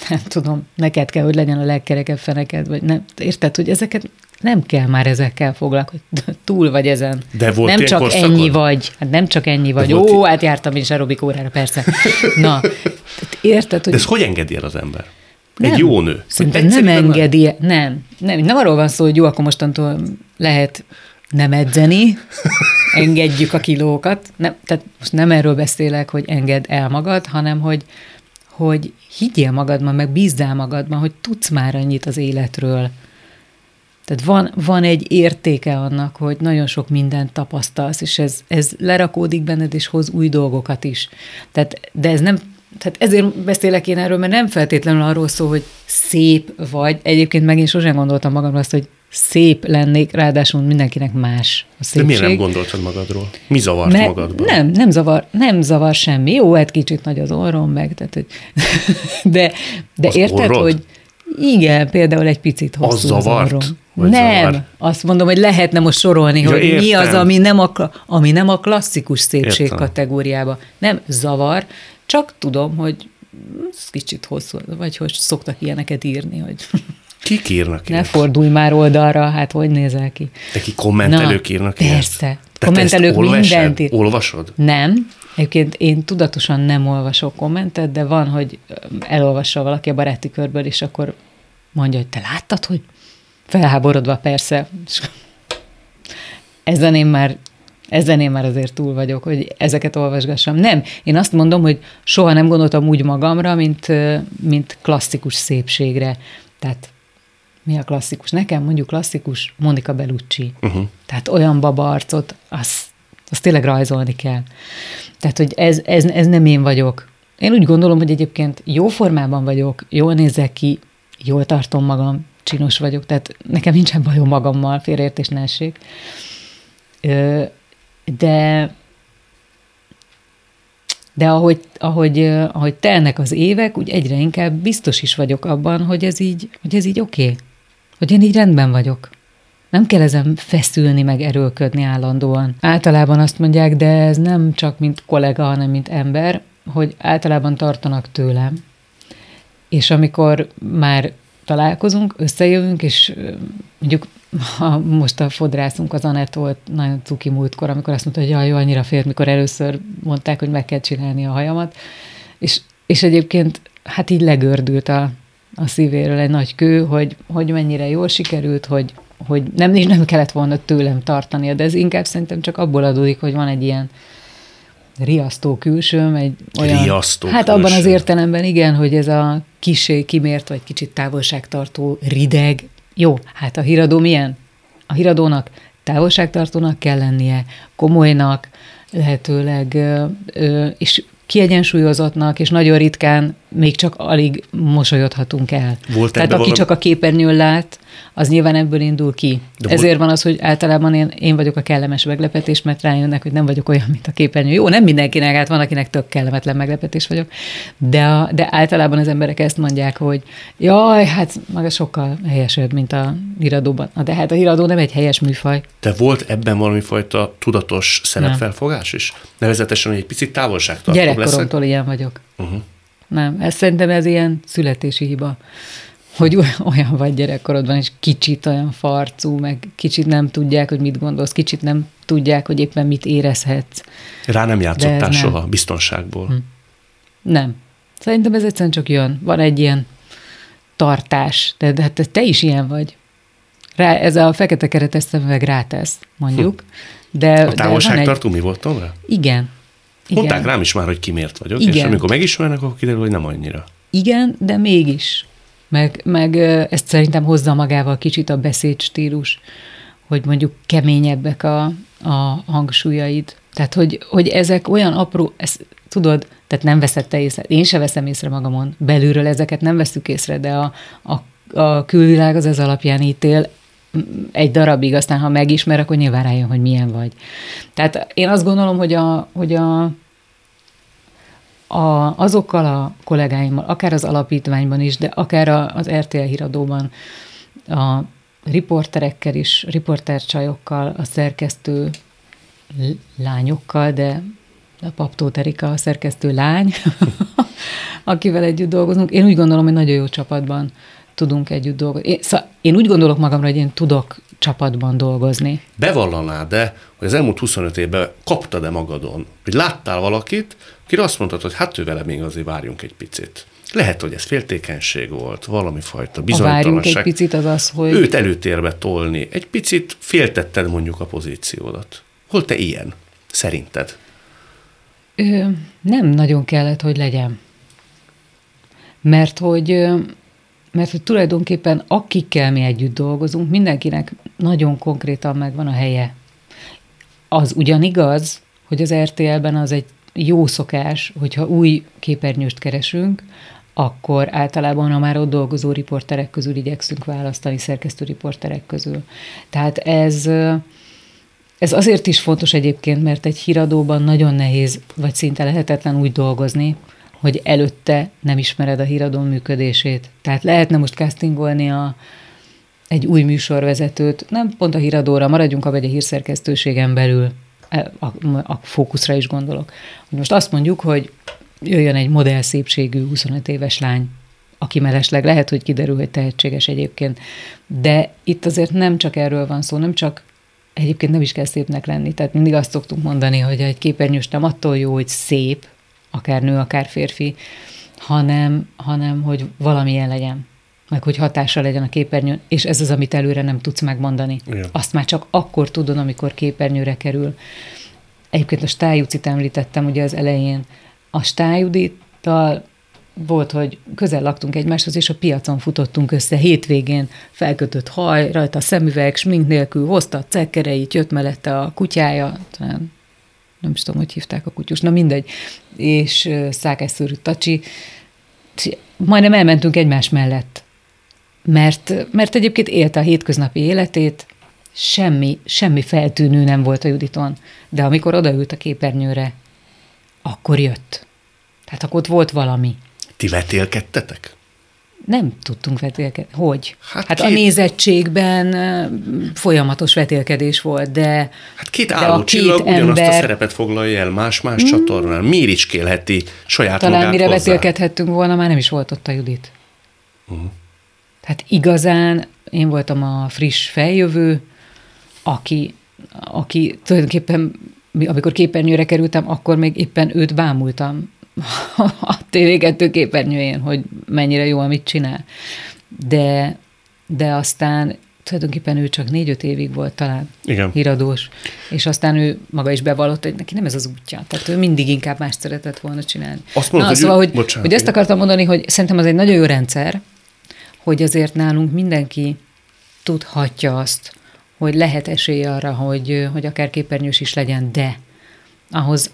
nem tudom, neked kell, hogy legyen a legkerekebb feneked, vagy nem, érted, hogy ezeket nem kell már ezekkel foglalkozni. Túl vagy ezen. De volt nem csak korszakod? ennyi vagy. Hát nem csak ennyi vagy. Ó, i- hát jártam is aerobik órára, persze. Na, érted, hogy De ezt hogy engedi el az ember? nem. Egy jó nő. Szerintem nem engedi, nem, nem. Nem arról van szó, hogy jó, akkor mostantól lehet nem edzeni, engedjük a kilókat. Nem, tehát most nem erről beszélek, hogy engedd el magad, hanem hogy, hogy higgyél magadban, meg bízzál magadban, hogy tudsz már annyit az életről. Tehát van, van egy értéke annak, hogy nagyon sok mindent tapasztalsz, és ez, ez lerakódik benned, és hoz új dolgokat is. Tehát, de ez nem, tehát ezért beszélek én erről, mert nem feltétlenül arról szól, hogy szép vagy. Egyébként megint sosem gondoltam magamra azt, hogy szép lennék, ráadásul mindenkinek más a De szépség. miért nem gondoltad magadról? Mi zavart Mert magadban? Nem, nem zavar, nem zavar semmi. Jó, hát kicsit nagy az orrom meg, tehát, hogy de, de Az érted, orrod? hogy igen, például egy picit hosszú Az zavart? orrom. Vagy nem, zavar? azt mondom, hogy lehetne most sorolni, Ja, hogy mi az, értem. ami nem, a, ami nem a klasszikus szépség Értem. kategóriába. Nem zavar, csak tudom, hogy ez kicsit hosszú, vagy hogy szoktak ilyeneket írni, hogy Kik írnak ne ilyet? fordulj már oldalra, hát hogy nézel ki. Neki kommentelők Na, írnak ilyet? persze. Tehát Kommentelők olvasod? mindent ír- Olvasod? Nem. Egyébként én tudatosan nem olvasok kommentet, de van, hogy elolvassa valaki a baráti körből, és akkor mondja, hogy te láttad, hogy felháborodva persze. És ezen én már ezen én már azért túl vagyok, hogy ezeket olvasgassam. Nem, én azt mondom, hogy soha nem gondoltam úgy magamra, mint, mint klasszikus szépségre. Tehát mi a klasszikus? Nekem mondjuk klasszikus Monika Bellucci. Uh-huh. Tehát olyan babaarcot, az, az tényleg rajzolni kell. Tehát, hogy ez, ez, ez nem én vagyok. Én úgy gondolom, hogy egyébként jó formában vagyok, jól nézek ki, jól tartom magam, csinos vagyok, tehát nekem nincsen bajom magammal, félreértés ne essék. De de ahogy, ahogy, ahogy telnek az évek, úgy egyre inkább biztos is vagyok abban, hogy ez így, hogy ez így oké. Hogy én így rendben vagyok. Nem kell ezen feszülni, meg erőlködni állandóan. Általában azt mondják, de ez nem csak mint kollega, hanem mint ember, hogy általában tartanak tőlem. És amikor már találkozunk, összejövünk, és mondjuk ha most a fodrászunk az Anett volt nagyon cuki múltkor, amikor azt mondta, hogy jaj, jó, annyira félt, mikor először mondták, hogy meg kell csinálni a hajamat. És, és egyébként hát így legördült a, a szívéről egy nagy kő, hogy, hogy mennyire jól sikerült, hogy, hogy nem, és nem kellett volna tőlem tartania, de ez inkább szerintem csak abból adódik, hogy van egy ilyen riasztó külsőm, egy olyan... Riasztó Hát abban az külső. értelemben igen, hogy ez a kisé kimért, vagy kicsit távolságtartó rideg. Jó, hát a híradó milyen? A híradónak távolságtartónak kell lennie, komolynak, lehetőleg, és kiegyensúlyozottnak, és nagyon ritkán még csak alig mosolyodhatunk el. Volt Tehát aki valami- csak a képernyőn lát, az nyilván ebből indul ki. De De volt- Ezért van az, hogy általában én, én vagyok a kellemes meglepetés, mert rájönnek, hogy nem vagyok olyan, mint a képernyő. Jó, nem mindenkinek, hát van, akinek tök kellemetlen meglepetés vagyok, de, a, de általában az emberek ezt mondják, hogy jaj, hát maga sokkal helyesebb, mint a híradóban. Na, de hát a híradó nem egy helyes műfaj. De volt ebben valami fajta tudatos szerepfelfogás is? Nevezetesen, hogy egy picit távolságtartóbb leszek? Gyerekkoromtól ilyen vagyok. Uh-huh. Nem, ez szerintem ez ilyen születési hiba, hogy olyan vagy gyerekkorodban, és kicsit olyan farcú, meg kicsit nem tudják, hogy mit gondolsz, kicsit nem tudják, hogy éppen mit érezhetsz. Rá nem játszottál nem. soha, biztonságból. Hm. Nem. Szerintem ez egyszerűen csak jön. Van egy ilyen tartás, de, de hát te is ilyen vagy. Rá, ez a fekete keretes szemüveg rátesz, mondjuk. De, A van egy... távolságtartó mi volt Tomra? Igen. Igen. Mondták rám is már, hogy kimért vagyok, Igen. és amikor megismernek, akkor kiderül, hogy nem annyira. Igen, de mégis. Meg, meg ezt szerintem hozza magával kicsit a beszédstílus, hogy mondjuk keményebbek a, a hangsúlyaid. Tehát, hogy, hogy ezek olyan apró, ezt tudod, tehát nem veszed te észre, én se veszem észre magamon, belülről ezeket nem veszük észre, de a, a, a külvilág az ez alapján ítél egy darabig, aztán ha megismer, akkor nyilván rájön, hogy milyen vagy. Tehát én azt gondolom, hogy a, hogy a, a, azokkal a kollégáimmal, akár az alapítványban is, de akár a, az RTL híradóban, a riporterekkel is, riportercsajokkal, a szerkesztő lányokkal, de a Paptó Erika a szerkesztő lány, akivel együtt dolgozunk. Én úgy gondolom, hogy nagyon jó csapatban tudunk együtt dolgozni. Én, szóval én úgy gondolok magamra, hogy én tudok csapatban dolgozni. Bevallanád de, hogy az elmúlt 25 évben kaptad-e magadon, hogy láttál valakit, akire azt mondtad, hogy hát ő vele még azért várjunk egy picit. Lehet, hogy ez féltékenység volt, valami fajta bizonytalanság. A várjunk egy picit az az, hogy... Őt előtérbe tolni. Egy picit féltetted mondjuk a pozíciódat. Hol te ilyen, szerinted? Ö, nem nagyon kellett, hogy legyen. Mert hogy, mert hogy tulajdonképpen akikkel mi együtt dolgozunk, mindenkinek nagyon konkrétan megvan a helye. Az ugyanigaz, hogy az RTL-ben az egy jó szokás, hogyha új képernyőst keresünk, akkor általában a már ott dolgozó riporterek közül igyekszünk választani, szerkesztő riporterek közül. Tehát ez, ez azért is fontos egyébként, mert egy híradóban nagyon nehéz, vagy szinte lehetetlen úgy dolgozni, hogy előtte nem ismered a híradó működését. Tehát lehetne most castingolni a, egy új műsorvezetőt, nem pont a híradóra, maradjunk abban, egy a hírszerkesztőségen belül, e, a, a fókuszra is gondolok. Hogy most azt mondjuk, hogy jöjjön egy modell szépségű 25 éves lány, aki mellesleg lehet, hogy kiderül, hogy tehetséges egyébként. De itt azért nem csak erről van szó, nem csak egyébként nem is kell szépnek lenni. Tehát mindig azt szoktunk mondani, hogy egy képernyős nem attól jó, hogy szép, akár nő, akár férfi, hanem, hanem hogy valamilyen legyen meg hogy hatása legyen a képernyőn, és ez az, amit előre nem tudsz megmondani. Igen. Azt már csak akkor tudod, amikor képernyőre kerül. Egyébként a Stájúcit említettem ugye az elején. A Stájudittal volt, hogy közel laktunk egymáshoz, és a piacon futottunk össze hétvégén, felkötött haj, rajta a szemüveg, smink nélkül, hozta a cekkereit, jött mellette a kutyája, talán nem is tudom, hogy hívták a kutyus, na mindegy, és szákásszőrű tacsi, majdnem elmentünk egymás mellett, mert, mert egyébként élte a hétköznapi életét, semmi, semmi feltűnő nem volt a Juditon, de amikor odaült a képernyőre, akkor jött. Tehát akkor ott volt valami. Ti vetélkedtetek? Nem tudtunk vetélkedni. Hogy? Hát, hát két... a nézettségben folyamatos vetélkedés volt, de Hát két álló csillag ugyanazt ember... a szerepet foglalja el más-más mm. csatornán. Miért is kélheti saját Talán magát mire hozzá? vetélkedhettünk volna, már nem is volt ott a Judit. Uh-huh. Tehát igazán én voltam a friss feljövő, aki, aki tulajdonképpen, amikor képernyőre kerültem, akkor még éppen őt bámultam a TV2 képernyőjén, hogy mennyire jó, amit csinál. De, de aztán tulajdonképpen ő csak négy-öt évig volt talán Igen. híradós, és aztán ő maga is bevallott, hogy neki nem ez az útja. Tehát ő mindig inkább más szeretett volna csinálni. Azt mondod, Na, hogy, szóval, hogy, bocsánat, hogy ezt akartam mondani, hogy szerintem az egy nagyon jó rendszer, hogy azért nálunk mindenki tudhatja azt, hogy lehet esély arra, hogy, hogy akár képernyős is legyen, de ahhoz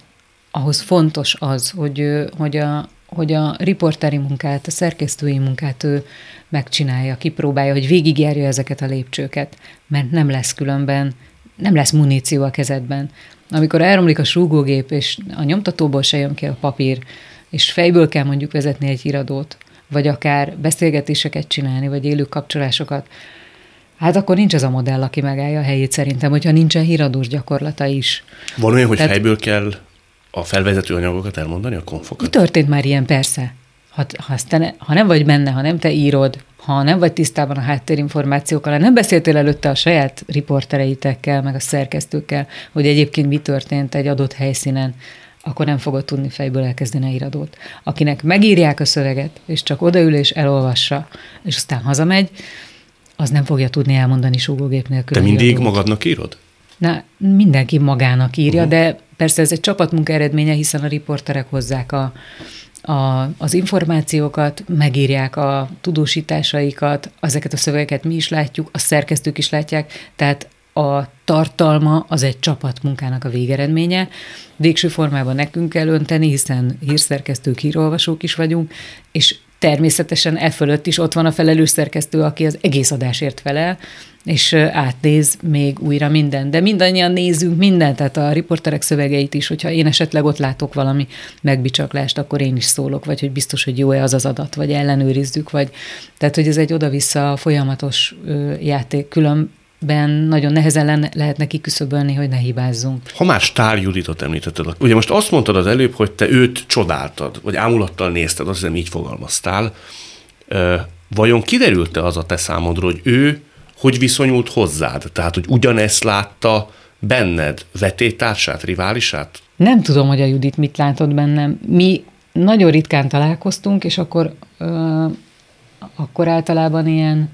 ahhoz fontos az, hogy, hogy, a, hogy a riporteri munkát, a szerkesztői munkát ő megcsinálja, kipróbálja, hogy végigjárja ezeket a lépcsőket, mert nem lesz különben, nem lesz muníció a kezedben. Amikor elromlik a súgógép, és a nyomtatóból se jön ki a papír, és fejből kell mondjuk vezetni egy iradót, vagy akár beszélgetéseket csinálni, vagy élő kapcsolásokat, Hát akkor nincs az a modell, aki megállja a helyét szerintem, hogyha nincsen híradós gyakorlata is. Van olyan, hogy Tehát, fejből kell a felvezető anyagokat elmondani, a konfokat? Történt már ilyen, persze. Ha, ha, te, ha nem vagy benne, ha nem te írod, ha nem vagy tisztában a háttérinformációkkal, ha nem beszéltél előtte a saját riportereitekkel, meg a szerkesztőkkel, hogy egyébként mi történt egy adott helyszínen, akkor nem fogod tudni fejből elkezdeni a iradót. Akinek megírják a szöveget, és csak odaül és elolvassa, és aztán hazamegy, az nem fogja tudni elmondani súgógép nélkül. Te mindig iradót. magadnak írod? Na, mindenki magának írja, uh-huh. de persze ez egy csapatmunka eredménye, hiszen a riporterek hozzák a, a, az információkat, megírják a tudósításaikat, ezeket a szövegeket mi is látjuk, a szerkesztők is látják, tehát a tartalma az egy csapatmunkának a végeredménye. Végső formában nekünk kell önteni, hiszen hírszerkesztők, hírolvasók is vagyunk, és természetesen e fölött is ott van a felelős szerkesztő, aki az egész adásért felel, és átnéz még újra minden. De mindannyian nézünk mindent, tehát a riporterek szövegeit is, hogyha én esetleg ott látok valami megbicsaklást, akkor én is szólok, vagy hogy biztos, hogy jó-e az az adat, vagy ellenőrizzük, vagy tehát, hogy ez egy oda-vissza folyamatos játék, külön ben nagyon nehezen lehetne kiküszöbölni, hogy ne hibázzunk. Ha már Stár Juditot említetted, ugye most azt mondtad az előbb, hogy te őt csodáltad, vagy ámulattal nézted, azt hiszem így fogalmaztál. Vajon kiderült-e az a te számodra, hogy ő hogy viszonyult hozzád? Tehát, hogy ugyanezt látta benned, vetétársát, riválisát? Nem tudom, hogy a Judit mit látott bennem. Mi nagyon ritkán találkoztunk, és akkor, ö, akkor általában ilyen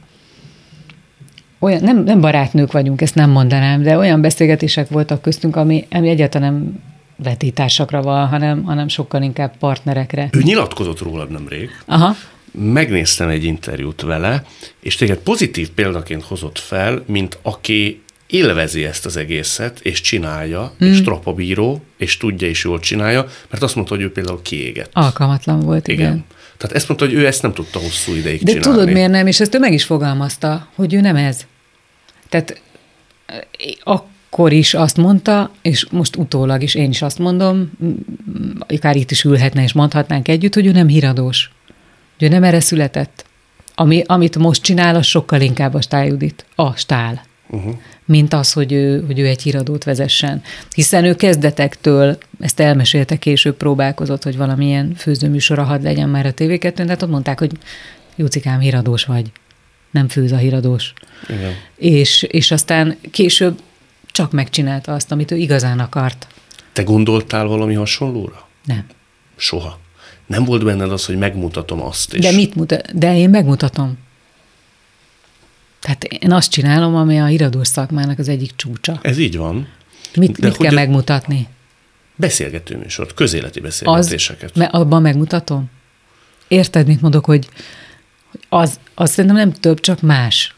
olyan, nem, nem barátnők vagyunk, ezt nem mondanám, de olyan beszélgetések voltak köztünk, ami, ami egyáltalán nem vetétársakra van, hanem, hanem sokkal inkább partnerekre. Ő nyilatkozott rólad nemrég. Aha. Megnéztem egy interjút vele, és téged pozitív példaként hozott fel, mint aki élvezi ezt az egészet, és csinálja, mm. és trapabíró, és tudja, és jól csinálja, mert azt mondta, hogy ő például kiégett. Alkalmatlan volt, igen. igen. Tehát ezt mondta, hogy ő ezt nem tudta hosszú ideig De csinálni. tudod miért nem, és ezt ő meg is fogalmazta, hogy ő nem ez. Tehát akkor is azt mondta, és most utólag is én is azt mondom, akár itt is ülhetne és mondhatnánk együtt, hogy ő nem híradós. Ő nem erre született. Ami, amit most csinál, az sokkal inkább a stáljudit. A stál. Uh-huh. Mint az, hogy ő, hogy ő egy híradót vezessen. Hiszen ő kezdetektől, ezt elmesélte később, próbálkozott, hogy valamilyen főzőműsora hadd legyen már a tv 2 tehát ott mondták, hogy Jócikám, híradós vagy nem főz a híradós. Igen. És, és aztán később csak megcsinálta azt, amit ő igazán akart. Te gondoltál valami hasonlóra? Nem. Soha. Nem volt benned az, hogy megmutatom azt is. De mit mutat? De én megmutatom. Tehát én azt csinálom, ami a híradós szakmának az egyik csúcsa. Ez így van. Mit, De mit kell megmutatni? Beszélgető műsort, közéleti beszélgetéseket. Az, mert abban megmutatom. Érted, mit mondok, hogy az, az szerintem nem több, csak más.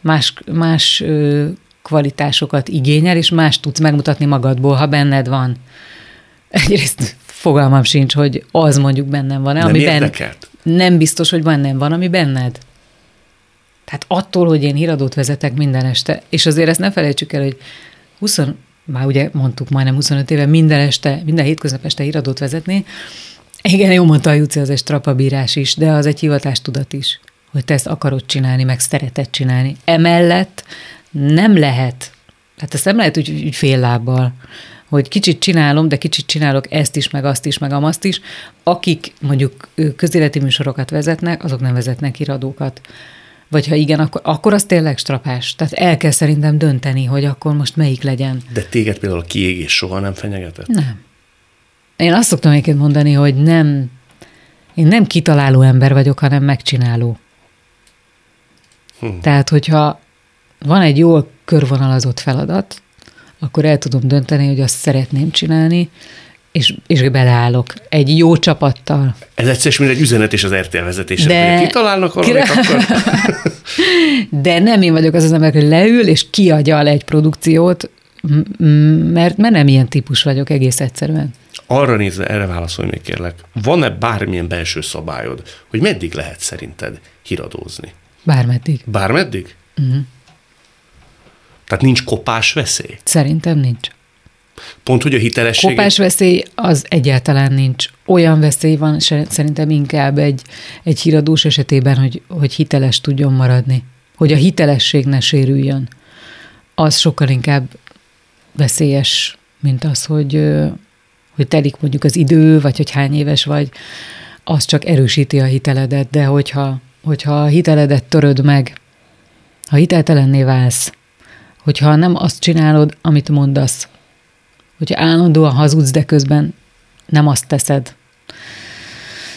Más, más ö, kvalitásokat igényel, és más tudsz megmutatni magadból, ha benned van. Egyrészt fogalmam sincs, hogy az mondjuk bennem van. Nem ami érdekelt? Ben, nem biztos, hogy bennem van, ami benned. Tehát attól, hogy én híradót vezetek minden este, és azért ezt ne felejtsük el, hogy 20, már ugye mondtuk majdnem 25 éve, minden este, minden hétköznap este híradót vezetni, igen, jó mondta a Juci, az egy strapabírás is, de az egy hivatástudat is, hogy te ezt akarod csinálni, meg szereted csinálni. Emellett nem lehet, tehát ezt nem lehet úgy, úgy fél lábbal, hogy kicsit csinálom, de kicsit csinálok ezt is, meg azt is, meg amazt is. Akik mondjuk közéleti műsorokat vezetnek, azok nem vezetnek iradókat. Vagy ha igen, akkor, akkor az tényleg strapás. Tehát el kell szerintem dönteni, hogy akkor most melyik legyen. De téged például a kiégés soha nem fenyegetett? Nem. Én azt szoktam egyébként mondani, hogy nem, én nem kitaláló ember vagyok, hanem megcsináló. Hm. Tehát, hogyha van egy jól körvonalazott feladat, akkor el tudom dönteni, hogy azt szeretném csinálni, és, és beleállok egy jó csapattal. Ez egyszer mint egy üzenet és az RTL vezetésre, De... hogy kitalálnak valamit, akkor... De nem én vagyok az az ember, hogy leül és kiagyal egy produkciót, mert, mert nem ilyen típus vagyok egész egyszerűen arra nézve, erre válaszolj még kérlek, van-e bármilyen belső szabályod, hogy meddig lehet szerinted híradózni? Bármeddig. Bármeddig? Uh-huh. Tehát nincs kopás veszély? Szerintem nincs. Pont, hogy a hitelesség... Kopás veszély az egyáltalán nincs. Olyan veszély van szerintem inkább egy, egy híradós esetében, hogy, hogy hiteles tudjon maradni. Hogy a hitelesség ne sérüljön. Az sokkal inkább veszélyes, mint az, hogy, hogy telik mondjuk az idő, vagy hogy hány éves vagy, az csak erősíti a hiteledet, de hogyha, hogyha a hiteledet töröd meg, ha hiteltelenné válsz, hogyha nem azt csinálod, amit mondasz, hogyha állandóan hazudsz, de közben nem azt teszed.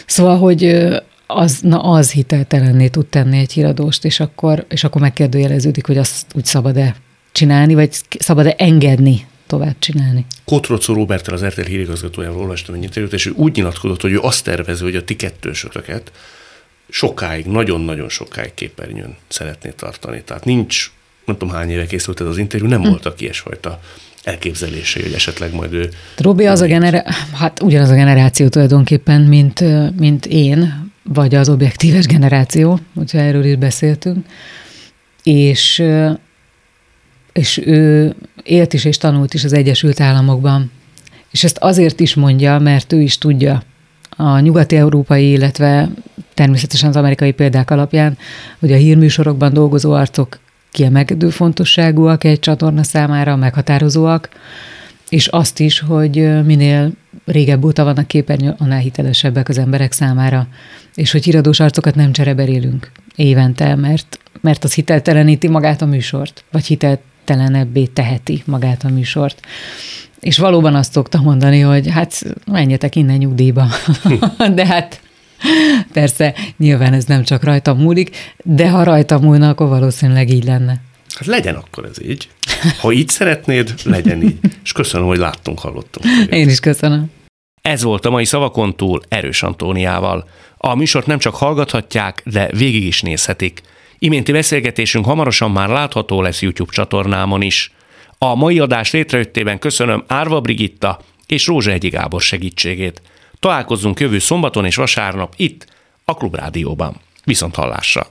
Szóval, hogy az, na az hiteltelenné tud tenni egy híradóst, és akkor, és akkor megkérdőjeleződik, hogy azt úgy szabad-e csinálni, vagy szabad-e engedni tovább csinálni. Kotrocó Robertel, az RTL hírigazgatójával olvastam egy interjút, és ő úgy nyilatkozott, hogy ő azt tervező, hogy a ti kettősötöket sokáig, nagyon-nagyon sokáig képernyőn szeretné tartani. Tehát nincs, nem tudom hány éve készült ez az interjú, nem hm. voltak ilyesfajta elképzelései, hogy esetleg majd ő... Robi az a generá- hát ugyanaz a generáció tulajdonképpen, mint, mint én, vagy az objektíves generáció, hogyha erről is beszéltünk, és és ő élt is és tanult is az Egyesült Államokban. És ezt azért is mondja, mert ő is tudja a nyugati európai, illetve természetesen az amerikai példák alapján, hogy a hírműsorokban dolgozó arcok kiemelkedő fontosságúak egy csatorna számára, meghatározóak, és azt is, hogy minél régebb óta vannak képernyő, annál hitelesebbek az emberek számára, és hogy híradós arcokat nem csereberélünk évente, mert, mert az hitelteleníti magát a műsort, vagy hiteltelenebbé teheti magát a műsort. És valóban azt szoktam mondani, hogy hát menjetek innen nyugdíjba. De hát persze, nyilván ez nem csak rajta múlik, de ha rajta múlna, akkor valószínűleg így lenne. Hát legyen akkor ez így. Ha így szeretnéd, legyen így. És köszönöm, hogy láttunk, hallottunk. Én is köszönöm. Ez volt a mai szavakon túl Erős Antóniával. A műsort nem csak hallgathatják, de végig is nézhetik. Iménti beszélgetésünk hamarosan már látható lesz YouTube csatornámon is. A mai adás létrejöttében köszönöm Árva Brigitta és Rózsa Egyi Gábor segítségét. Találkozzunk jövő szombaton és vasárnap itt, a Klubrádióban. Viszont hallásra!